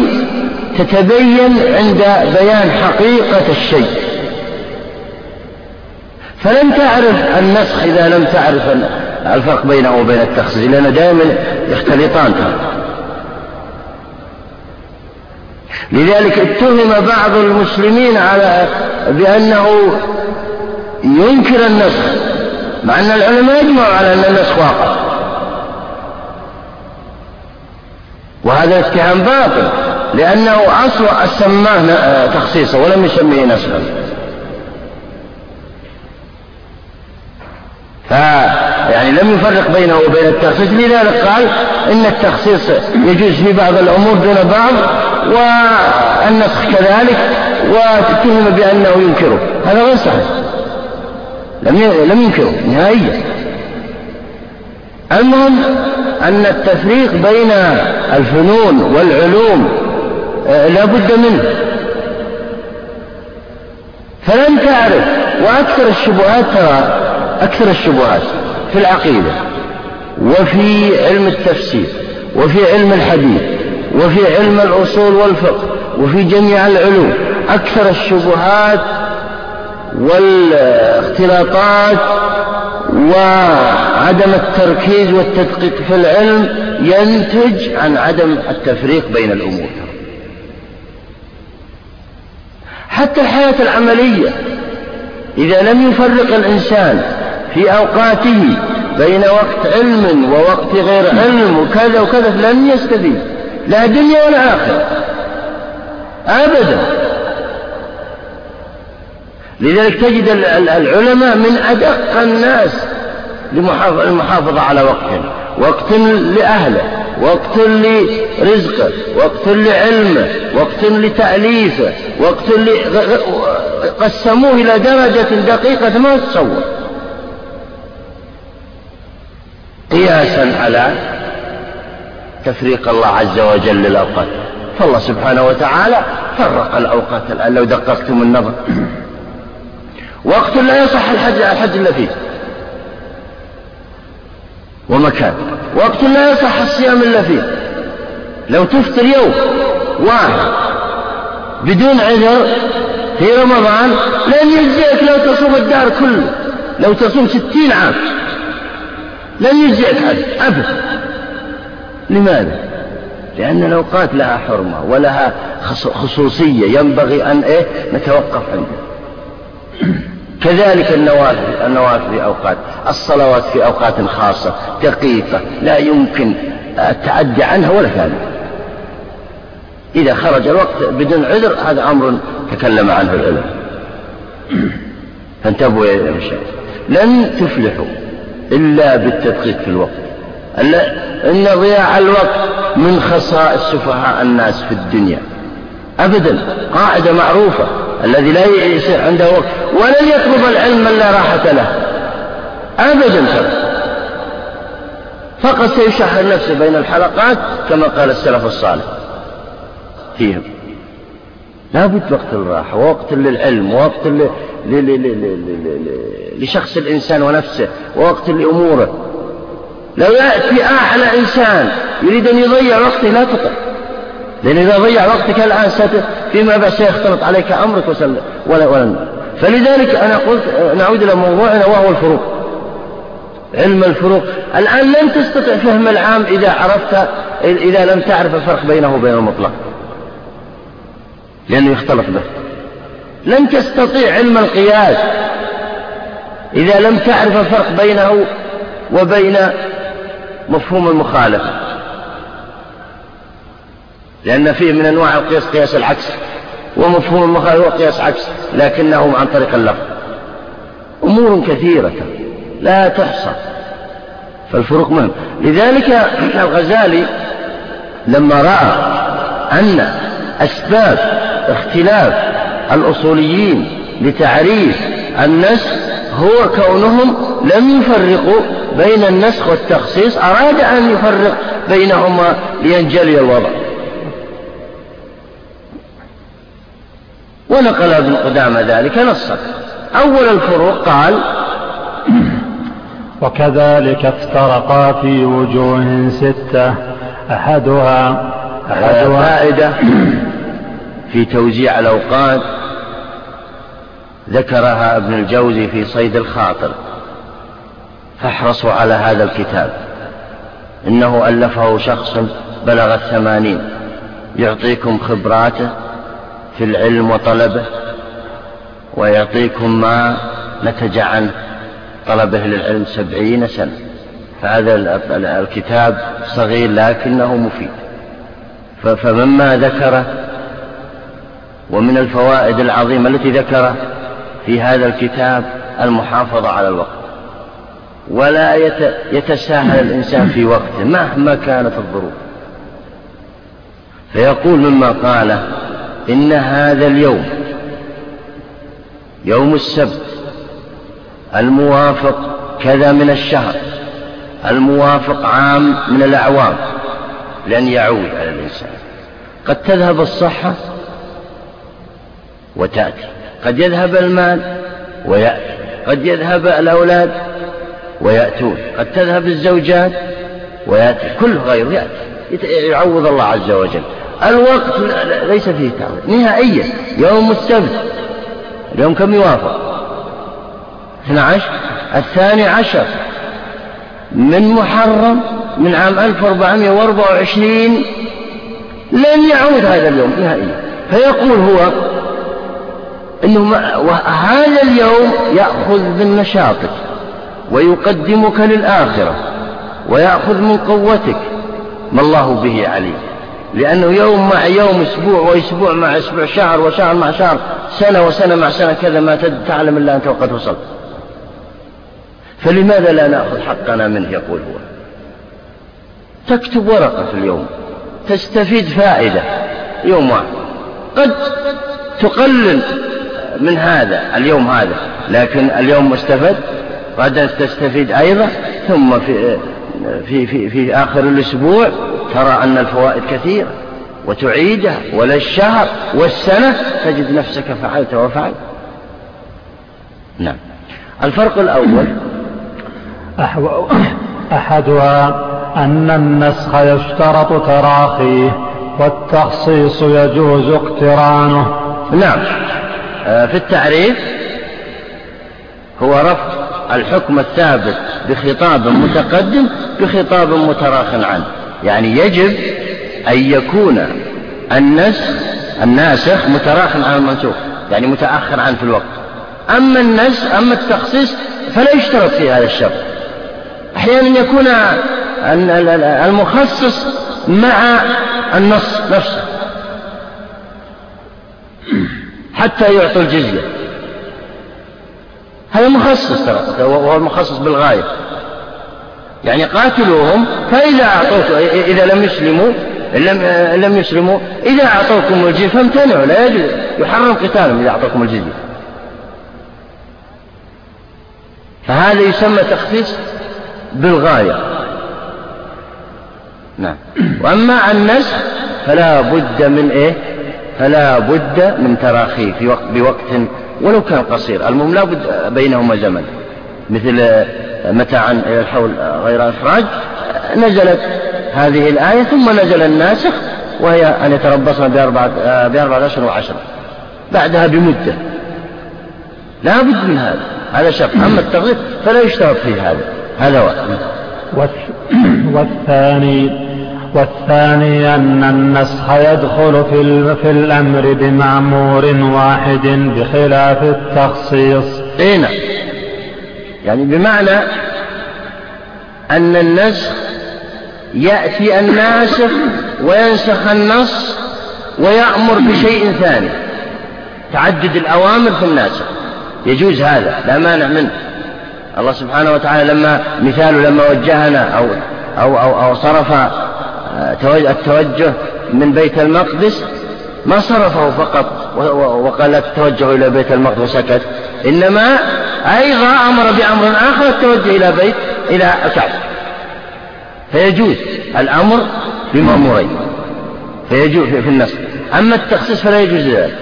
تتبين عند بيان حقيقة الشيء. فلن تعرف النسخ إذا لم تعرف الفرق بينه وبين التخصيص لأن دائما يختلطان. لذلك اتهم بعض المسلمين على بأنه ينكر النسخ مع أن العلماء يجمعوا على أن النسخ واقع. وهذا اتهام باطل لأنه أصلا سماه تخصيصا ولم يسميه نسخا. فيعني لم يفرق بينه وبين التخصيص لذلك قال إن التخصيص يجوز في بعض الأمور دون بعض والنسخ كذلك وتتهم بأنه ينكره. هذا غير صحيح. لم لم ينكره نهائيا. المهم أن التفريق بين الفنون والعلوم آه، لا بد منه. فلن تعرف وأكثر الشبهات ترى أكثر الشبهات في العقيدة وفي علم التفسير وفي علم الحديث وفي علم الأصول والفقه وفي جميع العلوم. أكثر الشبهات والاختلاطات وعدم التركيز والتدقيق في العلم ينتج عن عدم التفريق بين الأمور. حتى الحياة العملية إذا لم يفرق الإنسان في أوقاته بين وقت علم ووقت غير علم وكذا وكذا لن يستفيد لا دنيا ولا آخرة. أبدا. لذلك تجد العلماء من أدق الناس للمحافظة على وقتهم. وقت لأهله وقت لرزقه وقت لعلمه وقت لتأليفه وقت. قسموه إلى درجة دقيقة ما تتصور قياسا على تفريق الله عز وجل للأوقات. فالله سبحانه وتعالى فرق الأوقات الآن. لو دققتم النظر. وقت لا يصح الحج الحج إلا فيه. ومكان. وقت لا يصح الصيام إلا فيه. لو تفطر يوم واحد بدون عذر في رمضان لن يجزئك لو تصوم الدار كله. لو تصوم ستين عام. لن يجزئك أبدا لماذا؟ لأن الأوقات لها حرمة ولها خصوصية. ينبغي أن إيه؟ نتوقف عندها كذلك النوافل النوافل في أوقات الصلوات في أوقات خاصة دقيقة لا يمكن التعدي عنها ولا ثانية. إذا خرج الوقت بدون عذر هذا أمر تكلم عنه العلم. فانتبهوا يا مشايخ لن تفلحوا إلا بالتدقيق في الوقت. إن ضياع الوقت من خصائص سفهاء الناس في الدنيا. أبدا قاعدة معروفة. الذي لا يصير عنده وقت. ولن يطلب العلم من لا راحة له. أبدا فقط سيشحن نفسه بين الحلقات كما قال السلف الصالح فيهم. لا بد وقت للراحة ووقت للعلم ووقت لشخص الإنسان ونفسه ووقت لأموره. لو يأتي أعلى إنسان يريد أن يضيع وقته لا تطع. لأن إذا ضيع وقتك الآن فيما بعد سيختلط عليك أمرك ولا ولا فلذلك أنا قلت نعود إلى موضوعنا وهو الفروق. علم الفروق. الآن لن تستطيع فهم العام إذا عرفت إذا لم تعرف الفرق بينه وبين المطلق. لأنه يختلط به. لن تستطيع علم القياس إذا لم تعرف الفرق بينه وبين مفهوم المخالفة. لأن فيه من أنواع القياس قياس العكس ومفهوم المخالفة هو قياس عكس لكنه عن طريق اللفظ. أمور كثيرة لا تحصى فالفروق مهم. لذلك الغزالي لما رأى أن أسباب اختلاف الأصوليين لتعريف النسخ هو كونهم لم يفرقوا بين النسخ والتخصيص أراد أن يفرق بينهما لينجلي الوضع. ونقل ابن قدامة ذلك نصا. أول الفروق قال وكذلك افترقا في وجوه ستة أحدها أحدها فائدة في توزيع الأوقات ذكرها ابن الجوزي في صيد الخاطر. فاحرصوا على هذا الكتاب. إنه ألفه شخص بلغ الثمانين. يعطيكم خبراته. في العلم وطلبه ويعطيكم ما نتج عن طلبه للعلم سبعين سنة. فهذا الكتاب صغير لكنه مفيد. فمما ذكره ومن الفوائد العظيمة التي ذكره في هذا الكتاب المحافظة على الوقت. ولا يتساهل الإنسان في وقته مهما كانت الظروف. فيقول مما قاله إن هذا اليوم يوم السبت الموافق كذا من الشهر الموافق عام من الأعوام لن يعود على الإنسان. قد تذهب الصحة وتأتي قد يذهب المال ويأتي قد يذهب الأولاد ويأتون قد تذهب الزوجات ويأتي كل غير يأتي يعوض الله عز وجل. الوقت ليس فيه تعويض نهائيا يوم السبت اليوم كم يوافق؟ 12 الثاني عشر من محرم من عام 1424 لن يعود هذا اليوم نهائيا. فيقول هو إنه هذا اليوم يأخذ من نشاطك ويقدمك للآخرة ويأخذ من قوتك. ما الله به عليم. لأنه يوم مع يوم أسبوع وأسبوع مع أسبوع شهر وشهر مع شهر سنة وسنة مع سنة كذا ما تعلم إلا أنت وقد وصلت. فلماذا لا نأخذ حقنا منه؟ يقول هو. تكتب ورقة في اليوم تستفيد فائدة. يوم واحد. قد تقلل من هذا اليوم هذا لكن اليوم مستفد غدا تستفيد أيضا ثم في في في, في آخر الأسبوع ترى أن الفوائد كثيرة وتعيدها ولا الشهر والسنة تجد نفسك فعلت وفعلت. نعم. الفرق الأول أحدها أن النسخ يشترط تراخيه والتخصيص يجوز اقترانه. نعم. آه، في التعريف هو رفض الحكم الثابت بخطاب متقدم بخطاب متراخ عنه. يعني يجب أن يكون النسخ الناسخ متراخ عن المنسوخ يعني متأخر عنه في الوقت. أما النسخ أما التخصيص فلا يشترط في هذا الشرط. أحيانا يكون المخصص مع النص نفسه حتى يعطوا الجزية. هذا مخصص ترى وهو المخصص بالغاية. يعني قاتلوهم فإذا أعطوك إذا لم يسلموا لم لم يسلموا إذا أعطوكم الجزية فامتنعوا لا يجوز. يحرم قتالهم إذا أعطوكم الجزية فهذا يسمى تخصيص بالغاية. نعم. وأما النسخ فلا بد من إيه؟ فلا بد من تراخيه في وقت بوقت ولو كان قصير. المهم لا بد بينهما زمن. مثل متاعا إلى الحول غير إخراج نزلت هذه الآية ثم نزل الناسخ وهي أن يتربصن بأربعة, بأربعة أشهر وعشرة. بعدها بمدة. لا بد من هذا. هذا شرط. أما التغيير فلا يشترط فيه هذا. هذا واحد. والثاني والثاني أن النسخ يدخل في, في الأمر بمعمور واحد بخلاف التخصيص. إيه نعم. يعني بمعنى أن النسخ يأتي الناسخ وينسخ النص ويأمر بشيء ثاني. تعدد الأوامر في الناسخ. يجوز هذا لا مانع منه. الله سبحانه وتعالى لما مثاله لما وجهنا أو أو أو, أو صرف التوجه من بيت المقدس ما صرفه فقط وقال لا تتوجهوا إلى بيت المقدس وسكت إنما أيضا أمر بأمر آخر التوجه إلى بيت إلى الكعبة فيجوز الأمر بمأمورين. فيجوز في النص. أما التخصيص فلا يجوز ذلك.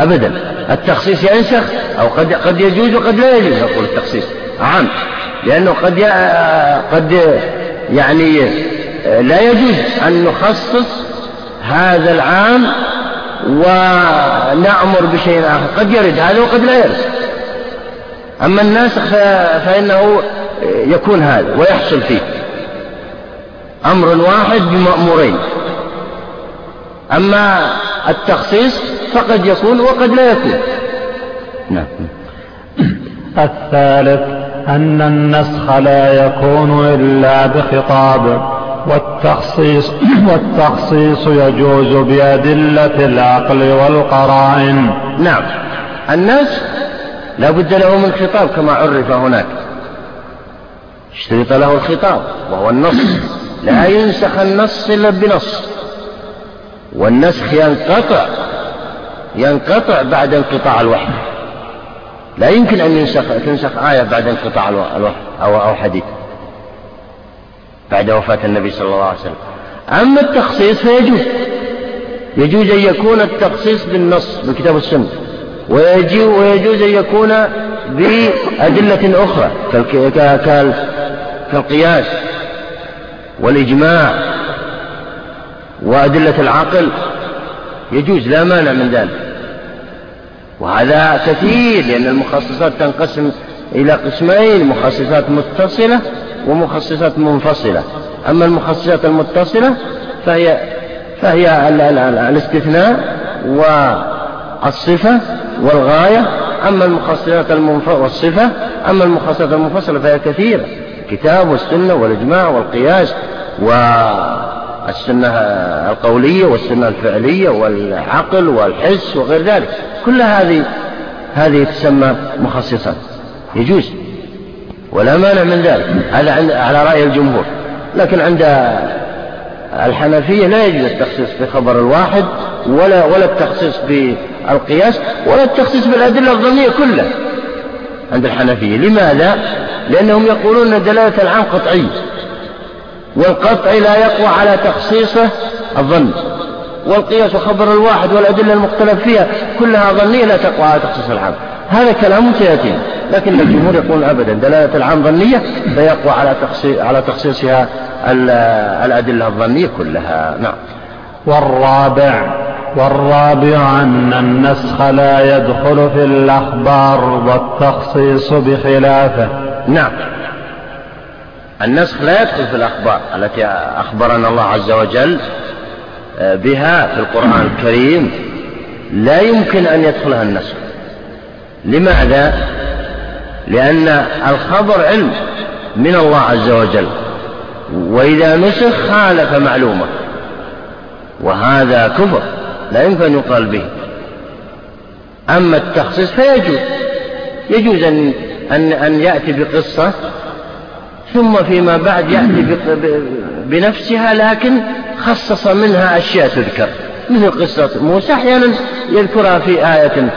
أبدا. التخصيص ينسخ أو قد قد يجوز وقد لا يجوز أقول التخصيص عام. لأنه قد قد يعني لا يجوز أن نخصص هذا العام ونأمر بشيء آخر. قد يرد هذا وقد لا يرد. أما الناسخ فإنه يكون هذا ويحصل فيه. أمر واحد بمأمورين. أما التخصيص فقد يكون وقد لا يكون. نعم. الثالث أن النسخ لا يكون إلا بخطاب. والتخصيص والتخصيص يجوز بأدلة العقل والقرائن. نعم. النسخ لا بد له من خطاب كما عرف هناك. اشترط له الخطاب وهو النص. لا ينسخ النص إلا بنص. والنسخ ينقطع ينقطع بعد انقطاع الوحي. لا يمكن أن ينسخ تنسخ آية بعد انقطاع الوحي أو أو حديث. بعد وفاة النبي صلى الله عليه وسلم. أما التخصيص فيجوز. يجوز أن يكون التخصيص بالنص بالكتاب والسنة ويجوز أن يكون بأدلة أخرى كالقياس والإجماع وأدلة العقل. يجوز لا مانع من ذلك. وهذا كثير لأن المخصصات تنقسم إلى قسمين مخصصات متصلة ومخصصات منفصلة. أما المخصصات المتصلة فهي فهي الاستثناء والصفة والغاية. أما المخصصات والصفة أما المخصصات المنفصلة فهي كثيرة. الكتاب والسنة والإجماع والقياس والسنة القولية والسنة الفعلية والعقل والحس وغير ذلك. كل هذه هذه تسمى مخصصات. يجوز. ولا مانع من ذلك. هذا على رأي الجمهور. لكن عند الحنفية لا يجوز التخصيص بخبر الواحد ولا ولا التخصيص بالقياس ولا التخصيص بالأدلة الظنية كلها عند الحنفية. لماذا؟ لأنهم يقولون أن دلالة العام قطعية والقطع لا يقوى على تخصيصه الظن والقياس وخبر الواحد والأدلة المختلف فيها كلها ظنية لا تقوى على تخصيص العام. هذا كلام سيأتينا. لكن الجمهور يقول أبدا دلالة العام ظنية فيقوى على تخصيص على تخصيصها الأدلة الظنية كلها. نعم. والرابع والرابع أن النسخ لا يدخل في الأخبار والتخصيص بخلافه. نعم. النسخ لا يدخل في الأخبار التي أخبرنا الله عز وجل آه، بها في القرآن الكريم. لا يمكن أن يدخلها النسخ. لماذا؟ لأن الخبر علم من الله عز وجل وإذا نسخ خالف معلومة وهذا كفر لا يمكن أن يقال به أما التخصيص فيجوز يجوز أن أن أن يأتي بقصة ثم فيما بعد يأتي بنفسها لكن خصص منها أشياء تذكر مثل قصة موسى أحيانا يذكرها في آية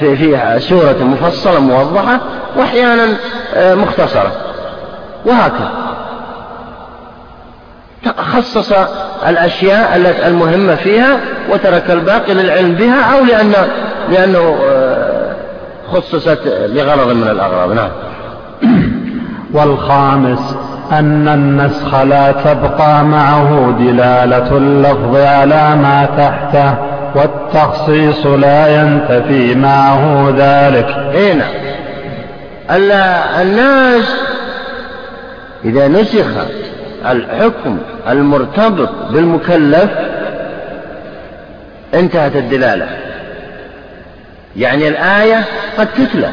في فيها سورة مفصلة موضحة وأحيانا آه، مختصرة. وهكذا. خصص الأشياء المهمة فيها وترك الباقي للعلم بها أو لأن لأنه آه، خصصت لغرض من الأغراض. نعم. والخامس أن النسخ لا تبقى معه دلالة اللفظ على ما تحته. والتخصيص لا ينتفي معه ذلك. اي نعم. الناس إذا نسخ الحكم المرتبط بالمكلف انتهت الدلالة. يعني الآية قد تتلى.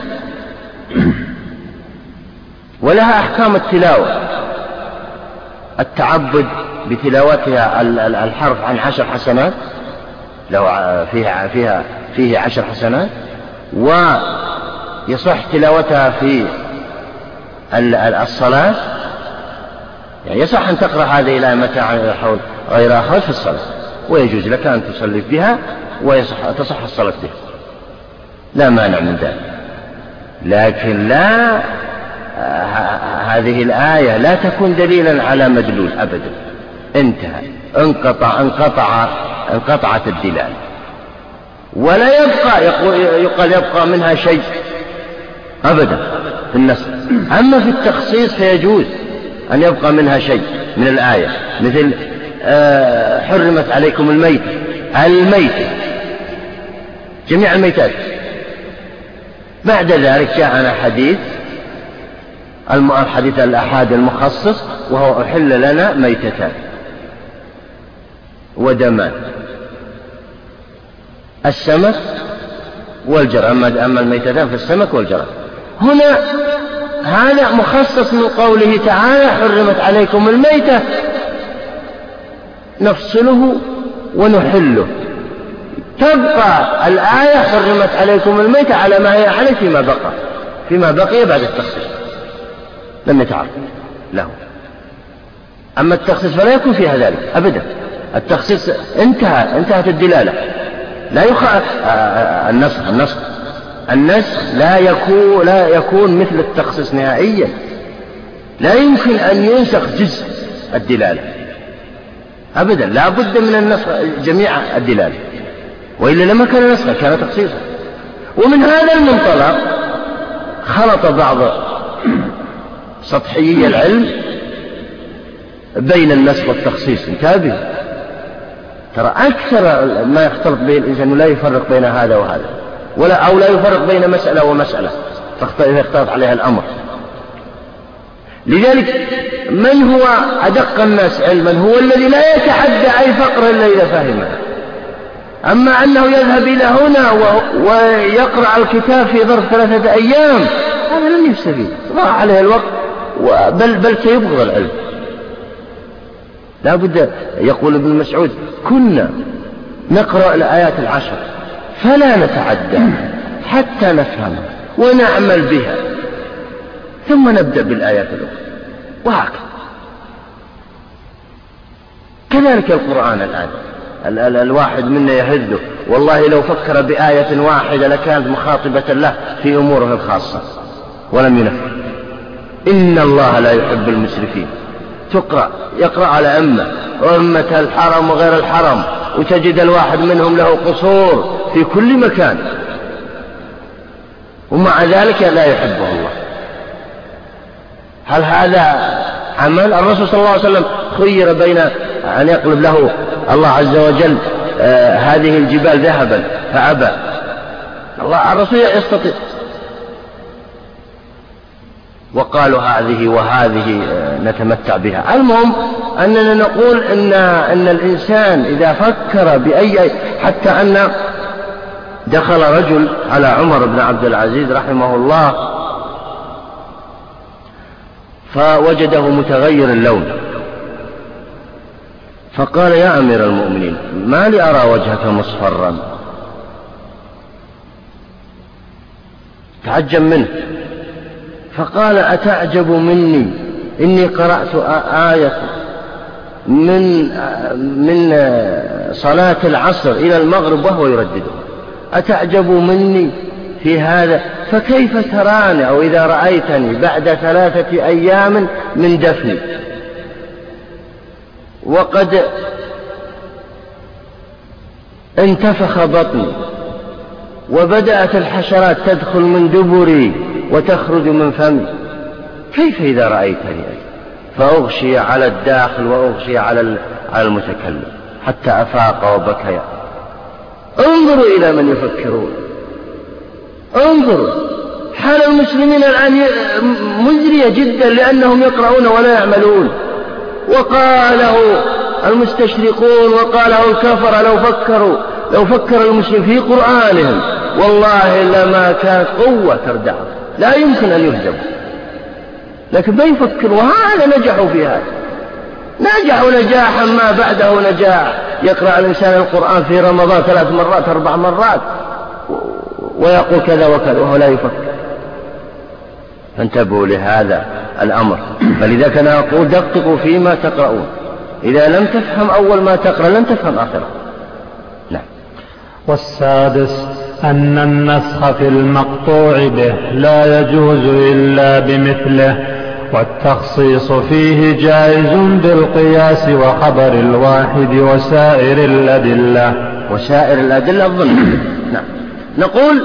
ولها أحكام التلاوة. التعبد بتلاوتها الحرف عن عشر حسنات. لو فيها فيها فيه عشر حسنات ويصح تلاوتها في الصلاة. يعني يصح أن تقرأ هذه الآية متى حول غير أخرج في الصلاة. ويجوز لك أن تصلي بها ويصح تصح الصلاة بها. لا مانع من ذلك. لكن لا هذه الآية لا تكون دليلا على مدلول أبدا. انتهى. انقطع انقطع انقطعت الدلالة ولا يبقى يقال يبقى منها شيء. أبدا في النص. أما في التخصيص فيجوز أن يبقى منها شيء من الآية. مثل آه، حرمت عليكم الميت. الميت. جميع الميتات. بعد ذلك جاءنا حديث الحديث الأحاد المخصص وهو أحل لنا ميتتان. ودمان السمك والجرى أما الميتتان في السمك والجرى هنا هذا مخصص من قوله تعالى حرمت عليكم الميتة. نفصله ونحله. تبقى الآية حرمت عليكم الميتة على ما هي عليه فيما بقى. فيما بقي بعد التخصيص. لم يتعرض له. أما التخصيص فلا يكون فيها ذلك. أبدا. التخصيص انتهى انتهت الدلالة. لا يخ... النسخ النسخ. النسخ لا يكون لا يكون مثل التخصيص نهائيا. لا يمكن أن ينسخ جزء الدلالة. أبدا لا بد من النسخ جميع الدلالة. وإلا لما كان نسخا كان تخصيصا. ومن هذا المنطلق خلط بعض سطحيي العلم بين النسخ والتخصيص. انتبه. ترى أكثر ما يختلط به الإنسان لا يفرق بين هذا وهذا ولا أو لا يفرق بين مسألة ومسألة إذا اختلط عليها الأمر. لذلك من هو أدق الناس علما؟ هو الذي لا يتحدى أي فقر إلا إذا فهمه أما أنه يذهب إلى هنا ويقرأ الكتاب في ظرف ثلاثة أيام هذا لم يستفيد ضاع عليه الوقت بل بل سيبغض العلم. لا بد يقول ابن مسعود كنا نقرأ الآيات العشر فلا نتعدى حتى نفهمها ونعمل بها. ثم نبدأ بالآيات الأخرى. وهكذا. كذلك القرآن الآن. ال- ال- الواحد منا يهده والله لو فكر بآية واحدة لكانت مخاطبة له في أموره الخاصة. ولم ينفذ. إن الله لا يحب المسرفين. تقرأ يقرأ على أمة. أمة الحرم وغير الحرم. وتجد الواحد منهم له قصور في كل مكان. ومع ذلك لا يحبه الله. هل هذا عمل؟ الرسول صلى الله عليه وسلم خير بين أن يقلب له الله عز وجل آه هذه الجبال ذهبا فأبى. الله الرسول يستطيع. وقالوا هذه وهذه آه، نتمتع بها. المهم أننا نقول إن, أن الإنسان إذا فكر بأي حتى أن دخل رجل على عمر بن عبد العزيز رحمه الله فوجده متغير اللون. فقال يا أمير المؤمنين ما لي أرى وجهك مصفرا؟ تعجب منه. فقال أتعجب مني؟ إني قرأت آية من من صلاة العصر إلى المغرب وهو يرددها. أتعجب مني في هذا؟ فكيف تراني أو إذا رأيتني بعد ثلاثة أيام من دفني؟ وقد انتفخ بطني وبدأت الحشرات تدخل من دبري. وتخرج من فمي. كيف إذا رأيتني فأغشي على الداخل وأغشي على على المتكلم حتى أفاق وبكيا انظروا إلى من يفكرون. انظروا. حال المسلمين الآن مزرية جدا لأنهم يقرؤون ولا يعملون. وقاله المستشرقون وقاله الكفر لو فكروا لو فكر المسلم في قرآنهم والله لما كانت قوة تردعهم. لا يمكن أن يهزموا لكن ما يفكروا هذا نجحوا في هذا. نجحوا نجاحا ما بعده نجاح. يقرأ الإنسان القرآن في رمضان ثلاث مرات أربع مرات ويقول كذا وكذا وهو لا يفكر. فانتبهوا لهذا الأمر. فلذلك أنا أقول دققوا فيما تقرؤون. إذا لم تفهم أول ما تقرأ لن تفهم آخره نعم. والسادس أن النسخ في المقطوع به لا يجوز إلا بمثله والتخصيص فيه جائز بالقياس وخبر الواحد وسائر الأدلة. وسائر الأدلة الظن نعم. نقول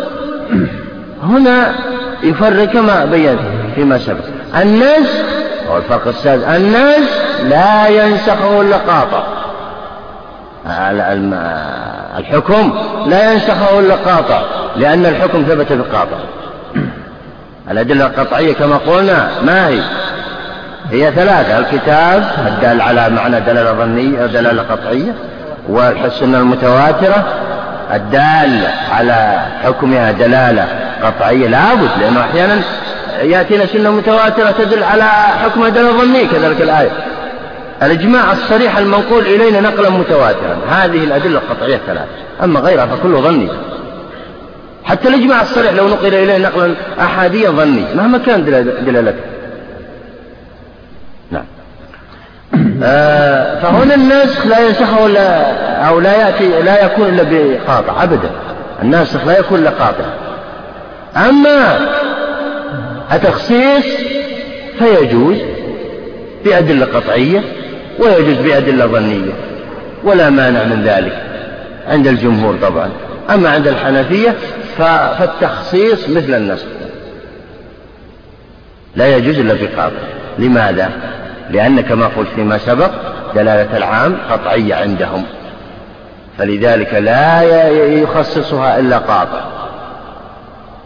هنا يفرق كما بين فيما سبق. النسخ هو الفرق السادس النسخ لا ينسخه إلا قاطع الحكم لا ينسخه إلا قاطع لأن الحكم ثبت بقاطع الأدلة القطعية كما قلنا ما هي؟ هي ثلاثة الكتاب الدال على معنى دلالة ظنية دلالة قطعية والسنة المتواترة الدال على حكمها دلالة قطعية لابد لأنه أحيانا يأتينا سنة متواترة تدل على حكمها دلالة ظنية كذلك الآية. الإجماع الصريح المنقول إلينا نقلا متواترا. هذه الأدلة القطعية الثلاث أما غيرها فكله ظني. حتى الإجماع الصريح لو نقل إليه نقلا أحاديا ظني. مهما كان دلالته. نعم. آه فهنا الناسخ لا ينسخه إلا أو لا يأتي لا يكون إلا بقاطع. أبدا. الناسخ لا يكون إلا قاطع. أما التخصيص فيجوز بأدلة قطعية. ويجوز بأدلة ظنية. ولا مانع من ذلك. عند الجمهور طبعا. أما عند الحنفية فالتخصيص مثل النسخ لا يجوز إلا بقاطع. لماذا؟ لأن كما قلت فيما سبق دلالة العام قطعية عندهم. فلذلك لا يخصصها إلا قاطع.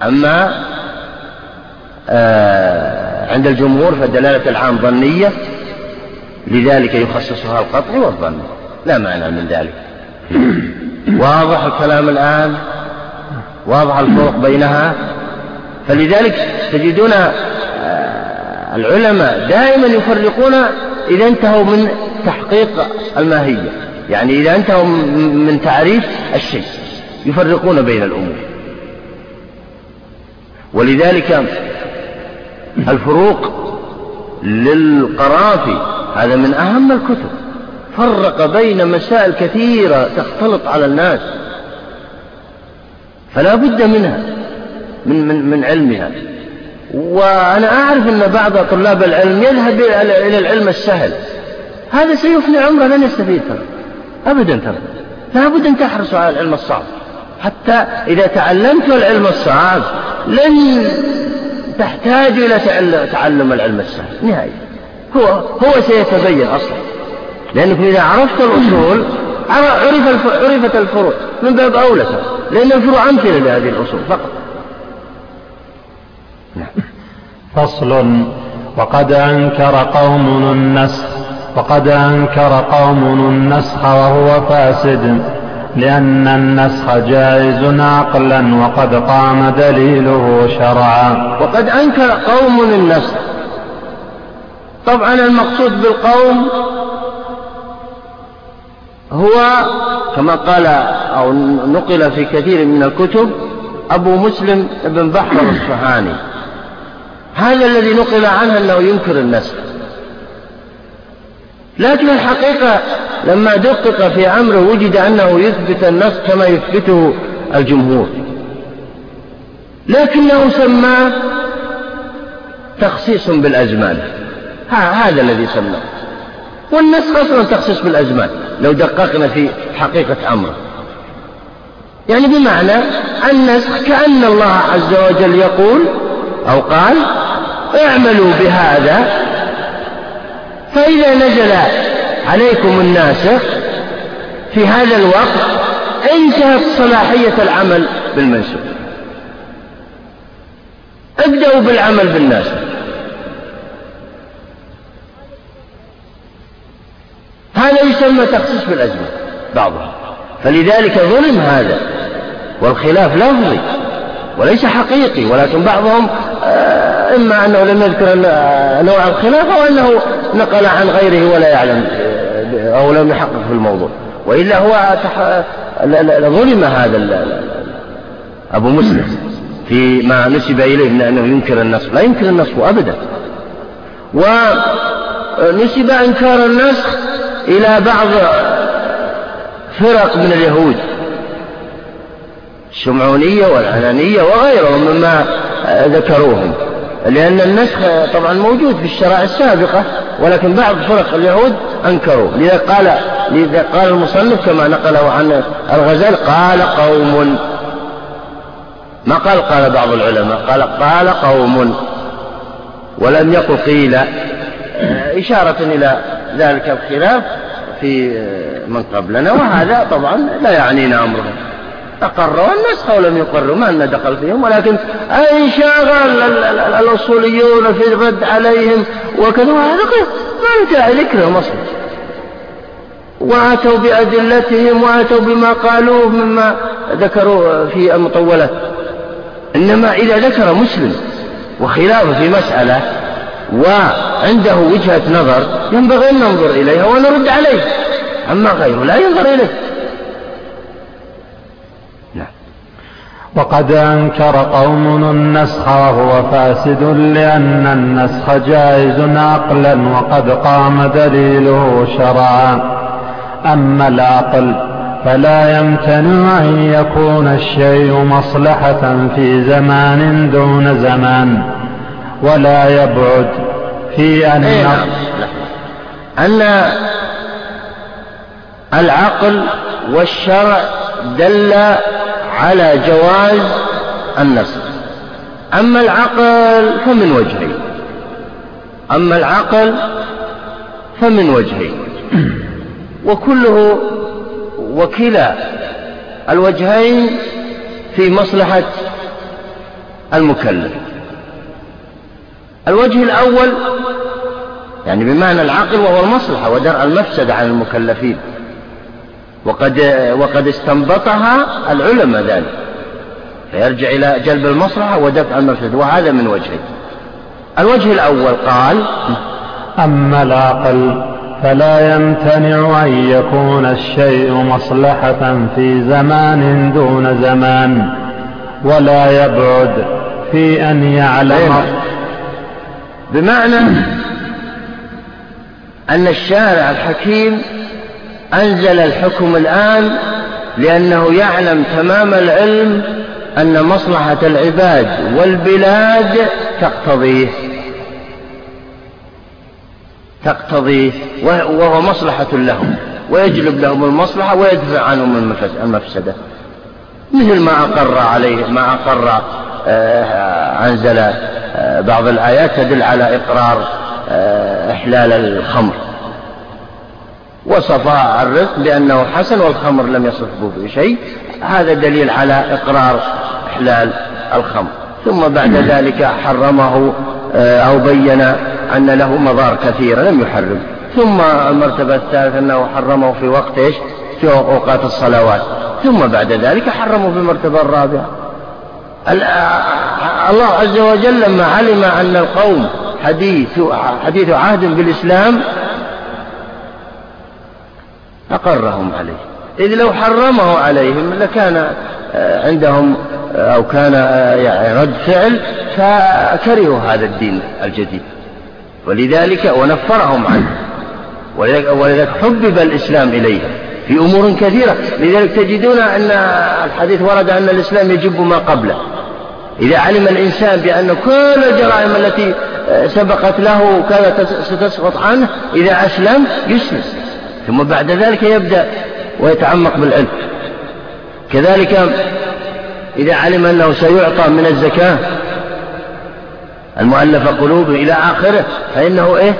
أما آه، عند الجمهور فدلالة العام ظنية لذلك يخصصها القطع والظن لا معنى من ذلك. واضح الكلام الآن؟ واضح الفرق بينها؟ فلذلك تجدون آه، العلماء دائما يفرقون إذا انتهوا من تحقيق الماهية. يعني إذا انتهوا من تعريف الشيء. يفرقون بين الأمور. ولذلك الفروق للقرافي هذا من أهم الكتب. فرق بين مسائل كثيرة تختلط على الناس. فلا بد منها من, من, من علمها. وأنا أعرف أن بعض طلاب العلم يذهب إلى العلم السهل. هذا سيفني عمره لن يستفيد ترى. أبدا ترى. لا بد أن تحرص على العلم الصعب. حتى إذا تعلمت العلم الصعب لن تحتاج إلى تعلم العلم السهل. نهائيا. هو هو سيتبين أصلا. لأنك إذا عرفت الأصول عرف عرفت الفروع. من باب أولى لأن الفروع أمثلة لهذه الأصول فقط. نعم. فصل. وقد أنكر قوم النسخ وقد أنكر قوم النسخ وهو فاسد لأن النسخ جائز عقلا وقد قام دليله شرعا. وقد أنكر قوم النسخ طبعا المقصود بالقوم هو كما قال أو نقل في كثير من الكتب أبو مسلم بن بحر الصحاني هذا الذي نقل عنه أنه ينكر النسخ. لكن الحقيقة لما دقق في أمره وجد أنه يثبت النسخ كما يثبته الجمهور. لكنه سماه تخصيص بالأزمان. هذا الذي سماه. والنسخ أصلا تخصيص بالأزمان لو دققنا في حقيقة أمره. يعني بمعنى النسخ كأن الله عز وجل يقول أو قال اعملوا بهذا. فإذا نزل عليكم الناسخ في هذا الوقت انتهت صلاحية العمل بالمنسوب ابدأوا بالعمل بالناس. هذا يسمى تخصيص بالأزمة بعضهم. فلذلك ظلم هذا والخلاف لفظي وليس حقيقي ولكن بعضهم آه، إما أنه لم يذكر نوع الخلاف أو أنه نقل عن غيره ولا يعلم آه، أو لم يحقق في الموضوع. وإلا هو ظلم هذا أبو مسلم فيما نسب إليه من أنه ينكر النسخ لا ينكر النسخ أبدا. ونسب إنكار النسخ إلى بعض فرق من اليهود الشمعونية والعنانية وغيرهم مما ذكروهم لأن النسخ طبعا موجود في الشرائع السابقة ولكن بعض فرق اليهود أنكروه. لذا قال لذا قال المصنف كما نقله عن الغزال قال قوم. ما قال؟ قال بعض العلماء قال قال قوم. ولم يقل قيل. إشارة إلى ذلك الخلاف في من قبلنا وهذا طبعا لا يعنينا أمرهم. أقروا النسخ أو لم يقروا ما لنا دخل فيهم ولكن أي شاغل الأصوليون في الرد عليهم وكذا هذا ما انتهى ذكرهم أصلا. وأتوا بأدلتهم وأتوا بما قالوه مما ذكروا في المطولات إنما إذا ذكر مسلم وخلافه في مسألة وعنده وجهة نظر ينبغي أن ننظر إليها ونرد عليه. أما غيره لا ينظر إليه. نعم. وقد أنكر قوم النسخ وهو فاسد لأن النسخ جائز عقلا وقد قام دليله شرعا. أما العقل فلا يمتنع أن يكون الشيء مصلحة في زمان دون زمان. ولا يبعد في أن إيه نعم. أن العقل والشرع دل على جواز النسخ أما العقل فمن وجهين. أما العقل فمن وجهين. وكله وكلا الوجهين في مصلحة المكلف. الوجه الأول يعني بمعنى العقل وهو المصلحة ودرء المفسدة عن المكلفين. وقد وقد استنبطها العلماء ذلك فيرجع إلى جلب المصلحة ودفع المفسدة وهذا من وجهين الوجه الأول قال أما العقل فلا يمتنع أن يكون الشيء مصلحة في زمان دون زمان ولا يبعد في أن يعلم بمعنى أن الشارع الحكيم أنزل الحكم الآن لأنه يعلم تمام العلم أن مصلحة العباد والبلاد تقتضيه. تقتضيه. وهو مصلحة لهم. ويجلب لهم المصلحة ويدفع عنهم المفسدة. مثل ما أقر عليه ما أقر آه، أنزل بعض الآيات تدل على إقرار آه، إحلال الخمر. وصف الرزق بأنه حسن والخمر لم يصفه بشيء. هذا دليل على إقرار إحلال الخمر. ثم بعد ذلك حرمه أو بين أن له مضار كثيرة لم يحرم. ثم المرتبة الثالثة أنه حرمه في وقت إيش؟ في أوقات الصلوات. ثم بعد ذلك حرمه في المرتبة الرابعة. الله عز وجل لما علم أن القوم حديث حديث عهد بالإسلام أقرهم عليه. إذ لو حرمه عليهم لكان عندهم أو كان يعني رد فعل فكرهوا هذا الدين الجديد. ولذلك ونفرهم عنه. ولذلك حبب الإسلام إليهم. في أمور كثيرة. لذلك تجدون أن الحديث ورد أن الإسلام يجب ما قبله. إذا علم الإنسان بأن كل الجرائم التي سبقت له كانت ستسقط عنه إذا أسلم يسلم. ثم بعد ذلك يبدأ ويتعمق بالعلم. كذلك إذا علم أنه سيعطى من الزكاة المؤلف قلوبه إلى آخره فإنه إيه؟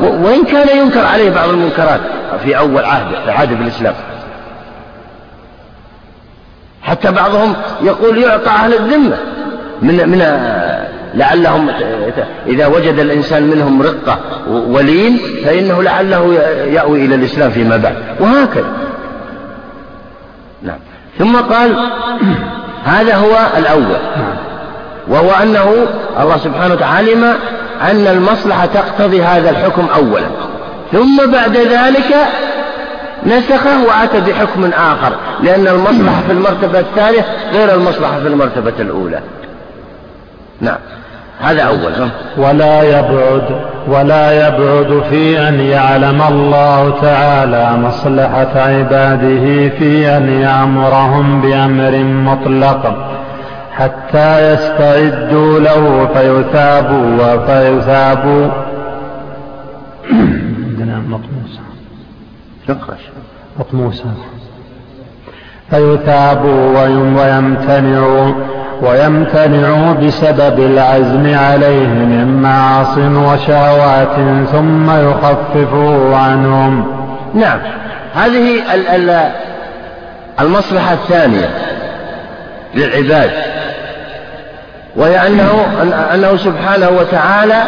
وإن كان ينكر عليه بعض المنكرات في أول عهده في عهد بالإسلام حتى بعضهم يقول يعطى أهل الذمة من من لعلهم إذا وجد الإنسان منهم رقة ولين فإنه لعله يأوي إلى الإسلام فيما بعد. وهكذا. نعم. ثم قال هذا هو الأول. وهو أنه الله سبحانه وتعالى علم أن المصلحة تقتضي هذا الحكم أولا. ثم بعد ذلك نسخه وأتى بحكم آخر لأن المصلحة في المرتبة الثانية غير المصلحة في المرتبة الأولى. نعم. هذا أول ولا يبعد ولا يبعد في أن يعلم الله تعالى مصلحة عباده في أن يأمرهم بأمر مطلق. حتى يستعدوا له فيثابوا وفيثابوا. عندنا مطموسة مطموسة فيثابوا ويمتنعوا ويمتنعوا بسبب العزم عليه من معاص وشهوات ثم يخففوا عنهم. نعم. هذه المصلحة الثانية للعباد. وهي أنه, أنه سبحانه وتعالى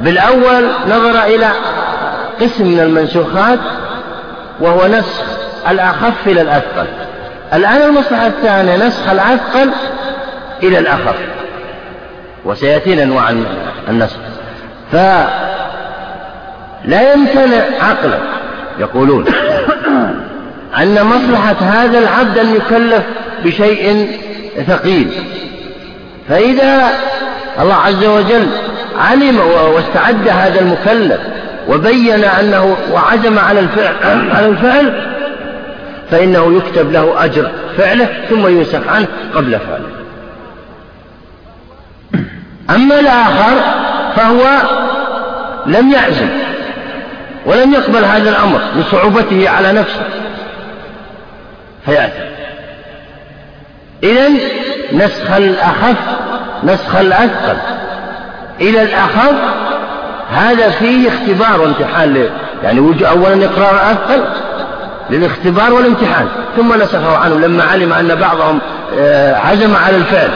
بالأول نظر إلى قسم من المنسوخات وهو نسخ الأخف إلى الأثقل. الآن المصلحة الثانية نسخ الأثقل إلى الأخف. وسيأتينا أنواع النسخ. فلا يمتنع عقلا يقولون أن مصلحة هذا العبد أن يكلف بشيء ثقيل. فإذا الله عز وجل علم واستعد هذا المكلف وبين أنه وعزم على الفعل على الفعل فإنه يكتب له أجر فعله ثم ينسخ عنه قبل فعله. أما الآخر فهو لم يعزم ولم يقبل هذا الأمر لصعوبته على نفسه فيأتي. إذا نسخ الأخف نسخ الأثقل. إلى الأخف هذا فيه اختبار وامتحان يعني أولا إقرار الأثقل للاختبار والامتحان ثم نسخه عنه لما علم أن بعضهم آه، عزم على الفعل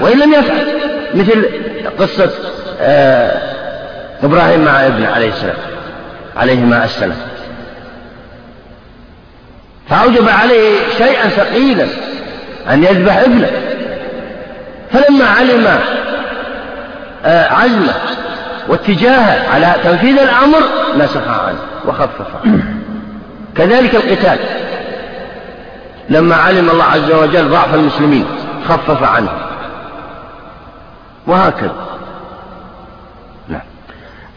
وإن لم يفعل. مثل قصة آه، إبراهيم مع ابنه عليه السلام عليهما السلام. فأوجب عليه شيئا ثقيلا أن يذبح ابنه. فلما علم آه، عزمه واتجاهه على تنفيذ الأمر نسخ عنه وخفف عنه. كذلك القتال. لما علم الله عز وجل ضعف المسلمين خفف عنه. وهكذا. نعم.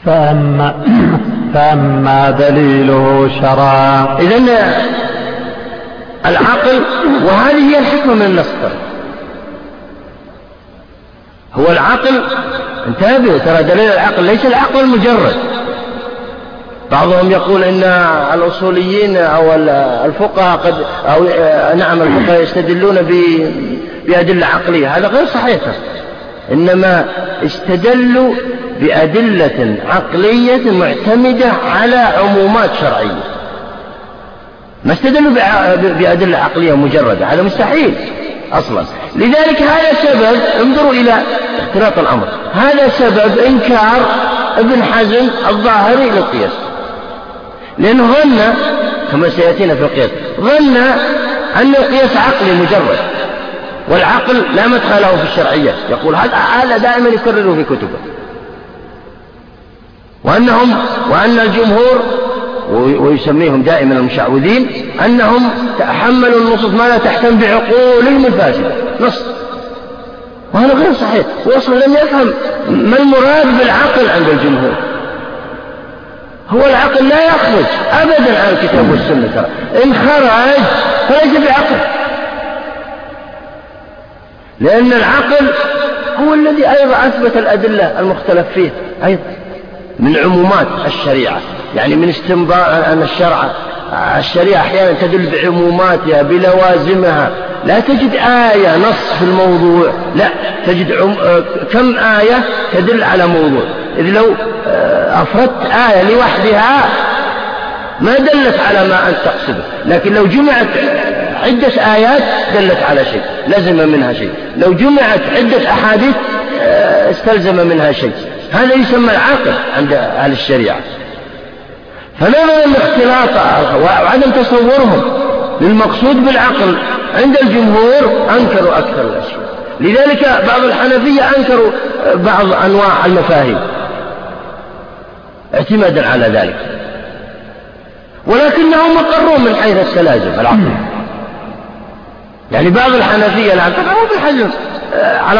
فأما فأما دليله شرعا. إذن العقل وهذه هي الحكمة من النص هو العقل. انتبهوا ترى دليل العقل ليس العقل المجرد. بعضهم يقول إن الأصوليين أو الفقهاء قد أو نعم الفقهاء يستدلون بأدلة عقلية. هذا غير صحيح. إنما استدلوا بأدلة عقلية معتمدة على عمومات شرعية. ما استدلوا بأدلة عقلية مجردة. هذا مستحيل. أصلا. لذلك هذا سبب انظروا إلى اختلاط الأمر. هذا سبب إنكار ابن حزم الظاهري للقياس. لأنه ظن كما سيأتينا في القياس ظن أن القياس عقلي مجرد والعقل لا مدخل له في الشرعيات يقول هذا دائما يكرره في كتبه. وأنهم وأن الجمهور ويسميهم دائما المشعوذين أنهم تحملوا النصوص ما لا تحتم بعقولهم الفاسدة. نص. وهذا غير صحيح. وأصلا لم يفهم ما المراد بالعقل عند الجمهور. هو العقل لا يخرج أبدا عن الكتاب والسنة. ترى إن خرج فليس بعقل. لأن العقل هو الذي أيضا أثبت الأدلة المختلف فيه. أيضا. من عمومات الشريعة. يعني من استنباط أن الشرع الشريعة أحيانا تدل بعموماتها بلوازمها. لا تجد آية نص في الموضوع. لا تجد عم... كم آية تدل على موضوع. إذ لو آه، أفردت آية لوحدها ما دلت على ما أنت تقصده. لكن لو جمعت عدة آيات دلت على شيء لزم منها شيء. لو جمعت عدة أحاديث آه، استلزم منها شيء. هذا يسمى العاقل عند أهل الشريعة. فنظرا الاختلاط؟ وعدم تصورهم. للمقصود بالعقل. عند الجمهور أنكروا أكثر الأشياء. لذلك بعض الحنفية أنكروا بعض أنواع المفاهيم. اعتمادا على ذلك. ولكنهم أقروا من حيث السلازم العقل. يعني بعض الحنفية الآن طبعا هو بالحجم آه، على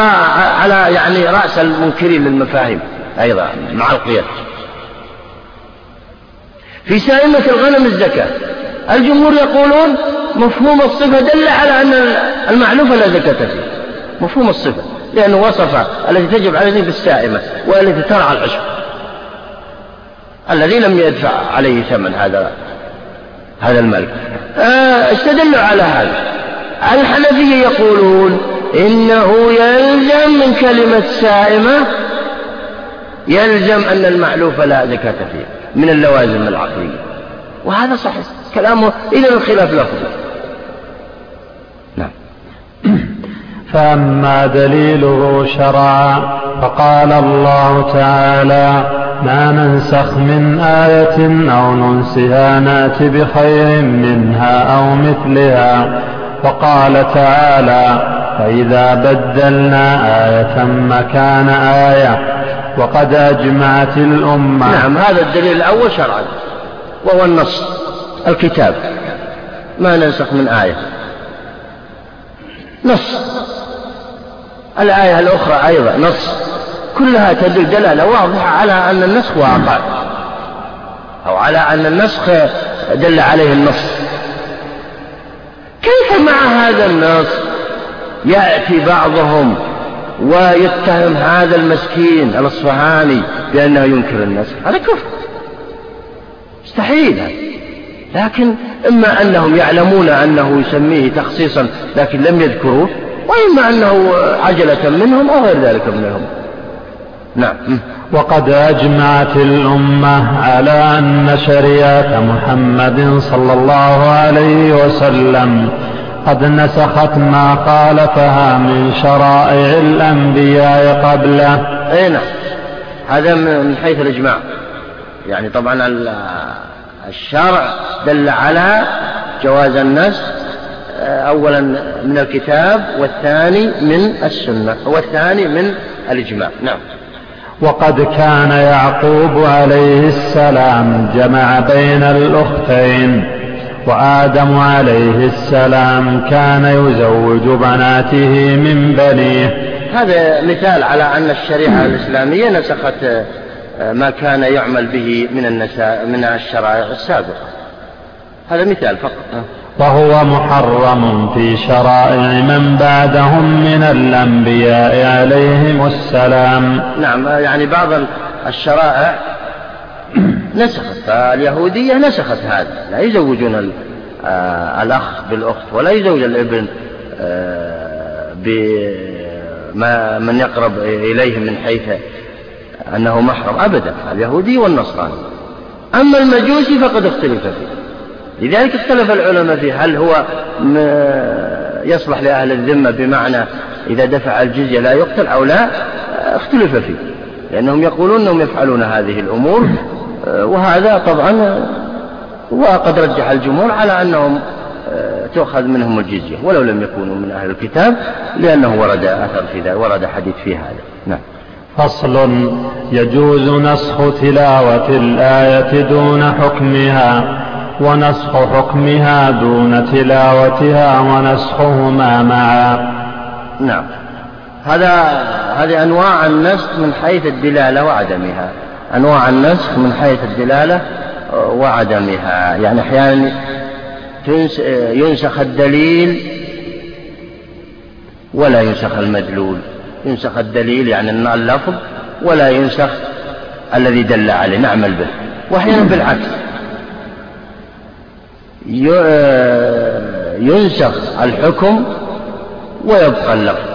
على يعني رأس المنكرين للمفاهيم أيضا مع القياس. في سائمة الغنم الزكاة الجمهور يقولون مفهوم الصفة دل على أن المعلوفة لا زكاة فيه. مفهوم الصفة لأنه وصف التي تجب عليه بالسائمة والتي ترعى العشب. الذي لم يدفع عليه ثمن هذا هذا الملك. آه استدلوا على هذا. الحنفية يقولون إنه يلزم من كلمة سائمة يلزم أن المعلوف لا زكاة فيه من اللوازم العقلية. وهذا صحيح. كلامه إذا الخلاف لفظي نعم. فأما دليله شرعا فقال الله تعالى ما ننسخ من آية أو ننسها نات بخير منها أو مثلها. وقال تعالى فإذا بدلنا آية مكان آية وقد أجمعت الأمة. نعم هذا الدليل الأول شرعا وهو النص الكتاب. ما ننسخ من آية. نص. الآية الأخرى أيضا نص. كلها تدل دلالة واضحة على أن النسخ واقع أو على أن النسخ دل عليه النص. كيف مع هذا النص؟ يأتي بعضهم ويتهم هذا المسكين الأصفهاني بأنه ينكر النسخ هذا كفر. مستحيل لكن إما أنهم يعلمون أنه يسميه تخصيصا لكن لم يذكروه وإما أنه عجلة منهم أو غير ذلك منهم. نعم. وقد أجمعت الأمة على أن شريعة محمد صلى الله عليه وسلم قد نسخت ما خالفها من شرائع الأنبياء قبله. أي نعم. هذا من حيث الإجماع. يعني طبعا الشرع دل على جواز النسخ آه، أولا من الكتاب والثاني من السنة والثاني من الإجماع. نعم. وقد كان يعقوب عليه السلام جمع بين الأختين. وآدم عليه السلام كان يزوج بناته من بنيه. هذا مثال على أن الشريعة الإسلامية نسخت آه، ما كان يعمل به من النساء من الشرائع السابقة. هذا مثال فقط. وهو محرم في شرائع من بعدهم من الأنبياء عليهم السلام. نعم يعني بعض الشرائع نسخت. فاليهودية نسخت هذا. لا يزوجون آه، الأخ بالأخت ولا يزوج الابن آه، بما من يقرب إليه من حيث أنه محرم أبدا. اليهودي والنصراني. أما المجوسي فقد اختلف فيه. لذلك اختلف العلماء فيه. هل هو يصلح لأهل الذمة بمعنى إذا دفع الجزية لا يقتل أو لا؟ اختلف فيه. لأنهم يقولون أنهم يفعلون هذه الأمور وهذا طبعا وقد رجح الجمهور على أنهم تؤخذ منهم الجزية ولو لم يكونوا من أهل الكتاب لأنه ورد أثر في ذلك ورد حديث في هذا. نعم. فصل يجوز نسخ تلاوة الآية دون حكمها ونسخ حكمها دون تلاوتها ونسخهما معا. نعم. هذا هذه أنواع النسخ من حيث الدلالة وعدمها. أنواع النسخ من حيث الدلالة وعدمها. يعني أحيانا ينسخ الدليل ولا ينسخ المدلول. ينسخ الدليل يعني اللفظ ولا ينسخ الذي دل عليه. نعمل به. وأحيانا بالعكس. ينسخ الحكم ويبقى اللفظ.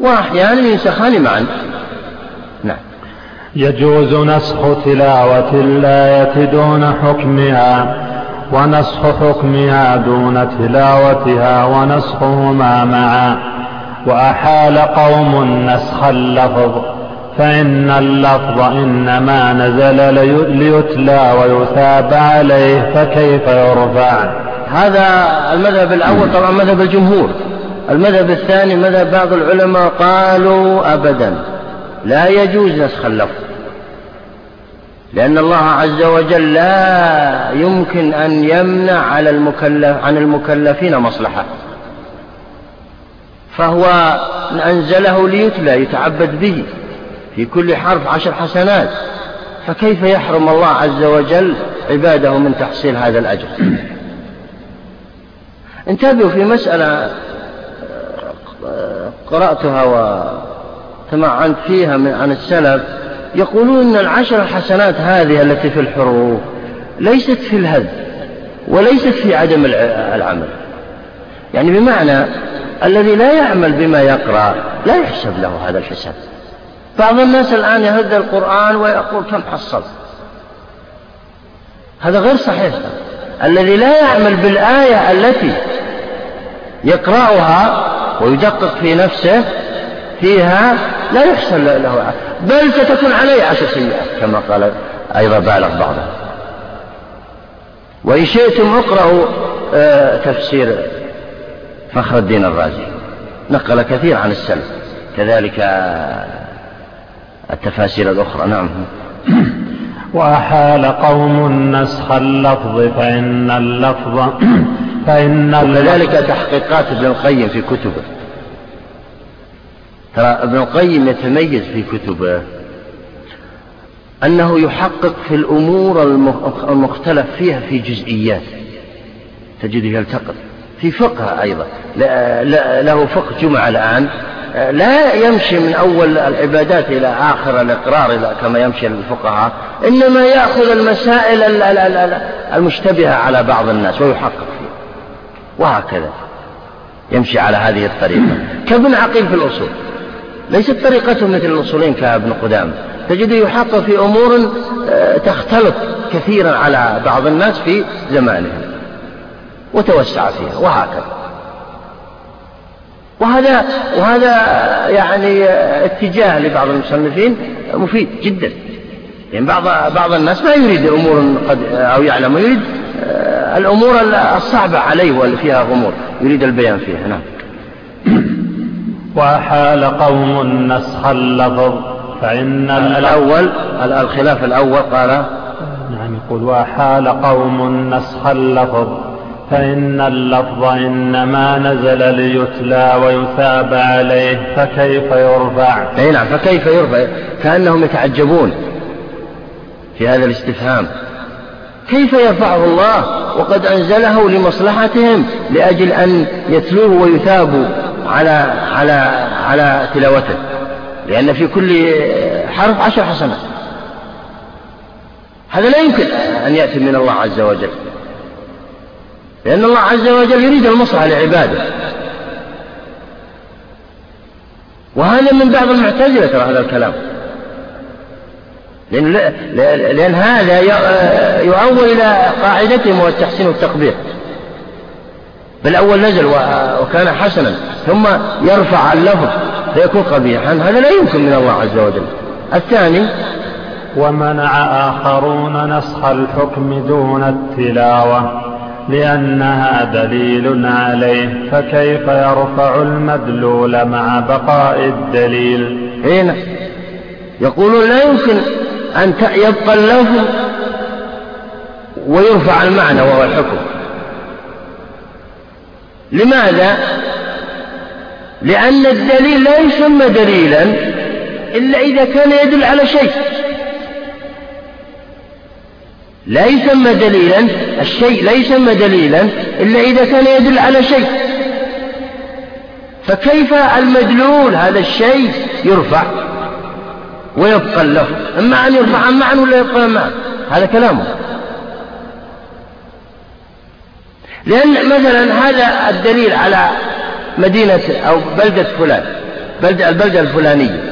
وأحيانا ينسخان معا. يجوز نسخ تلاوة الآية دون حكمها ونسخ حكمها دون تلاوتها ونسخهما معا. وأحال قوم نسخ اللفظ فإن اللفظ إنما نزل ليتلى ويثاب عليه فكيف يرفع؟ هذا المذهب الأول طبعا مذهب الجمهور. المذهب الثاني مذهب بعض العلماء قالوا أبدا. لا يجوز نسخ اللفظ لأن الله عز وجل لا يمكن أن يمنع على المكلف عن المكلفين مصلحة. فهو أنزله ليتلى يتعبد به في كل حرف عشر حسنات. فكيف يحرم الله عز وجل عباده من تحصيل هذا الأجر؟ انتبهوا في مسألة قرأتها وتمعنت فيها من عن السلف يقولون أن العشر الحسنات هذه التي في الحروف ليست في الهد وليست في عدم العمل. يعني بمعنى الذي لا يعمل بما يقرأ لا يحسب له هذا الحساب. بعض الناس الآن يهد القرآن ويقول كم حصلت هذا غير صحيح. الذي لا يعمل بالآية التي يقرأها ويدقق في نفسه فيها لا يحصل له بل ستكون عليه عشر سيئات كما قال أيضا بالغ بعضهم. وإن شئتم اقرأوا آه، تفسير فخر الدين الرازي. نقل كثير عن السلف. كذلك التفاسير الأخرى. نعم. وأحال قوم نسخ اللفظ فإن اللفظ فإن وكذلك تحقيقات ابن القيم في كتبه. ترى ابن القيم يتميز في كتبه أنه يحقق في الأمور المختلف فيها في جزئيات تجده يلتقط. في فقه أيضا. له فقه جمعة الآن. لا يمشي من أول العبادات إلى آخر الإقرار كما يمشي الفقهاء. إنما يأخذ المسائل المشتبهة على بعض الناس ويحقق فيها. وهكذا. يمشي على هذه الطريقة. كابن عقيل في الأصول. ليست طريقته مثل الأصولين كابن قدام. تجده يحقق في أمور آه، تختلط كثيرا على بعض الناس في زمانهم. وتوسع فيها وهكذا. وهذا وهذا يعني اتجاه لبعض المصنفين مفيد جدا. يعني بعض بعض الناس ما يريد أمور قد أو يعلم يريد آه، الأمور الصعبة عليه واللي فيها غموض يريد البيان فيها. نعم. وحال قوم نسخ اللفظ فإن الأول الخلاف الأول قال؟ نعم يقول وحال قوم نسخ اللفظ فإن اللفظ إنما نزل ليتلى ويثاب عليه فكيف يرفع؟ أي نعم فكيف يرفع؟ كأنهم يتعجبون في هذا الاستفهام. كيف يرفعه الله؟ وقد أنزله لمصلحتهم لأجل أن يتلوه ويثابوا على على على تلاوته. لأن في كل حرف عشر حسنات. هذا لا يمكن أن يأتي من الله عز وجل. لأن الله عز وجل يريد المصلحة لعباده. وهذا من بعض المعتزلة ترى هذا الكلام. لأن, لأن هذا يؤول إلى قاعدتهم هو التحسين والتقبيح. بل أول نزل وكان حسنا ثم يرفع اللفظ فيكون قبيحا. هذا لا يمكن من الله عز وجل. الثاني ومنع آخرون نسخ الحكم دون التلاوة لأنها دليل عليه. فكيف يرفع المدلول مع بقاء الدليل؟ هنا يقولون لا يمكن أن يبقى اللفظ ويرفع المعنى وهو الحكم. لماذا؟ لأن الدليل لا يسمى دليلا إلا إذا كان يدل على شيء. لا يسمى دليلا الشيء لا يسمى دليلا إلا إذا كان يدل على شيء. فكيف المدلول هذا الشيء يرفع؟ ويبقى اللفظ إما أن يرفع معنى ولا يبقى معنى؟ هذا كلامه. لأن مثلا هذا الدليل على مدينة أو بلدة فلان بلدة البلدة الفلانية.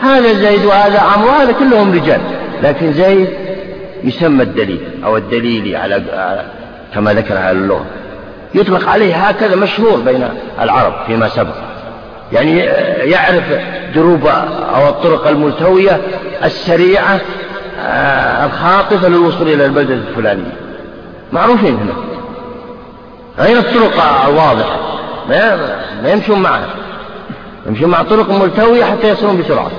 هذا زيد وهذا عمرو وهذا كلهم رجال. لكن زيد يسمى الدليل أو الدليل على كما ذكر أهل اللغة. يطلق عليه هكذا مشهور بين العرب فيما سبق. يعني يعرف دروب أو الطرق الملتوية السريعة آه، الخاطفة للوصول إلى البلدة الفلانية معروفين هنا. غير الطرق الواضحة. ما يمشون معها يمشون مع طرق ملتوية حتى يصلون بسرعة.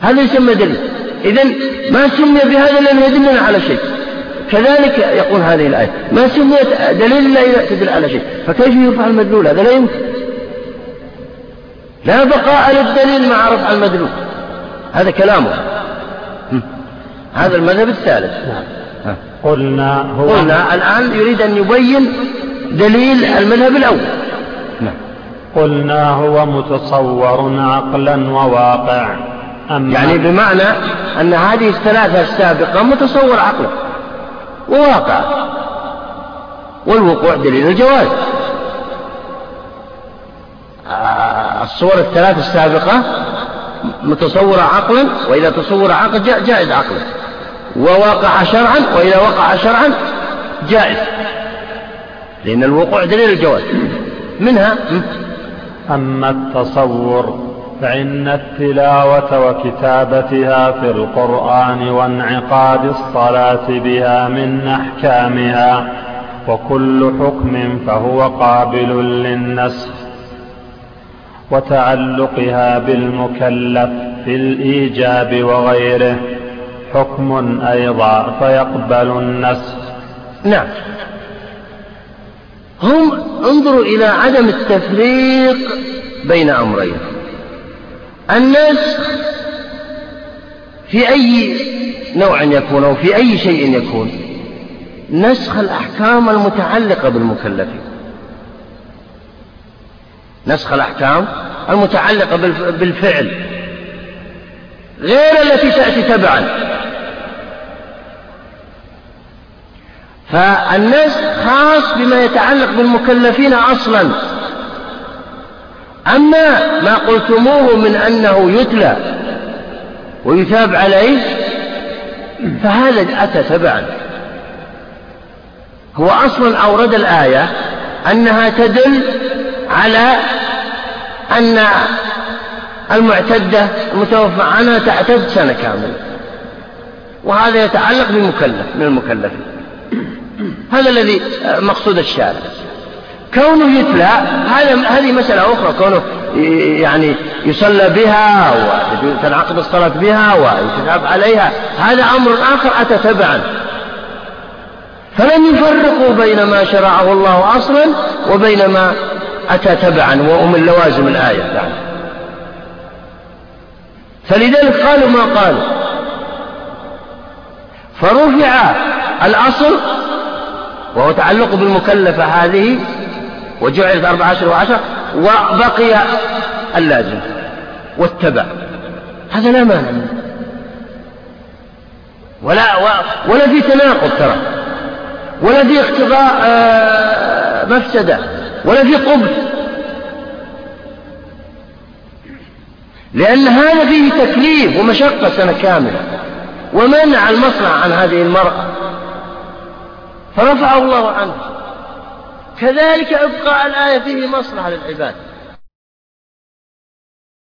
هذا يسمى دليل إذا ما سمي بهذا لأنه يدلنا على شيء. كذلك يقول هذه الآية. ما سميت دليل لا يعتدل على شيء. فكيف يرفع المدلول؟ هذا لا يمكن. لا بقاء للدليل مع رفع المدلول. هذا كلامه. هذا المذهب الثالث. نعم. قلنا هو قلنا الآن يريد أن يبين دليل المذهب الأول. نعم. قلنا هو متصور عقلا وواقع أما يعني بمعنى أن هذه الثلاثة السابقة متصور عقلا. وواقع. والوقوع دليل الجواز. الصور الثلاث السابقة متصورة عقلا وإذا تصور عقل جائز عقلا. وواقع شرعا وإذا وقع شرعا جائز. لأن الوقوع دليل الجواز. منها أما التصور فإن التلاوة وكتابتها في القرآن وانعقاد الصلاة بها من أحكامها وكل حكم فهو قابل للنسخ. وتعلقها بالمكلف في الإيجاب وغيره. حكم أيضا فيقبل النسخ نعم. هم انظروا إلى عدم التفريق بين أمرين. النسخ في أي نوع يكون أو في أي شيء يكون. نسخ الأحكام المتعلقة بالمكلفين. نسخ الأحكام المتعلقة بالفعل غير التي تأتي تبعا. فالنسخ خاص بما يتعلق بالمكلفين أصلا. أما ما قلتموه من أنه يتلى ويثاب عليه فهذا أتى تبعا. هو أصلا أورد الآية أنها تدل على أن المعتدة المتوفى عنها تعتد سنة كاملة. وهذا يتعلق بمكلف من المكلفين. هذا الذي مقصود الشارع. كونه يتلى هذه مسألة أخرى. كونه يعني يصلى بها وتنعقد الصلاة بها ويتثاب عليها هذا أمر آخر أتى تبعا. فلم يفرقوا بين ما شرعه الله أصلا وبين ما أتى تبعا ومن لوازم الآية. يعني فلذلك قالوا ما قالوا؟ فرفع الأصل وهو تعلق بالمكلفة هذه وجعلت أربع عشر وعشر وبقي اللازم واتبع. هذا لا مانع منه. ولا ولا في تناقض ترى. ولا في اقتضاء آه، مفسدة. ولا في قبح لأن هذا فيه تكليف ومشقة سنة كاملة ومنع المصنع عن هذه المرأة. فرفعه الله عنه. كذلك إبقاء الآية فيه مصلحة للعباد.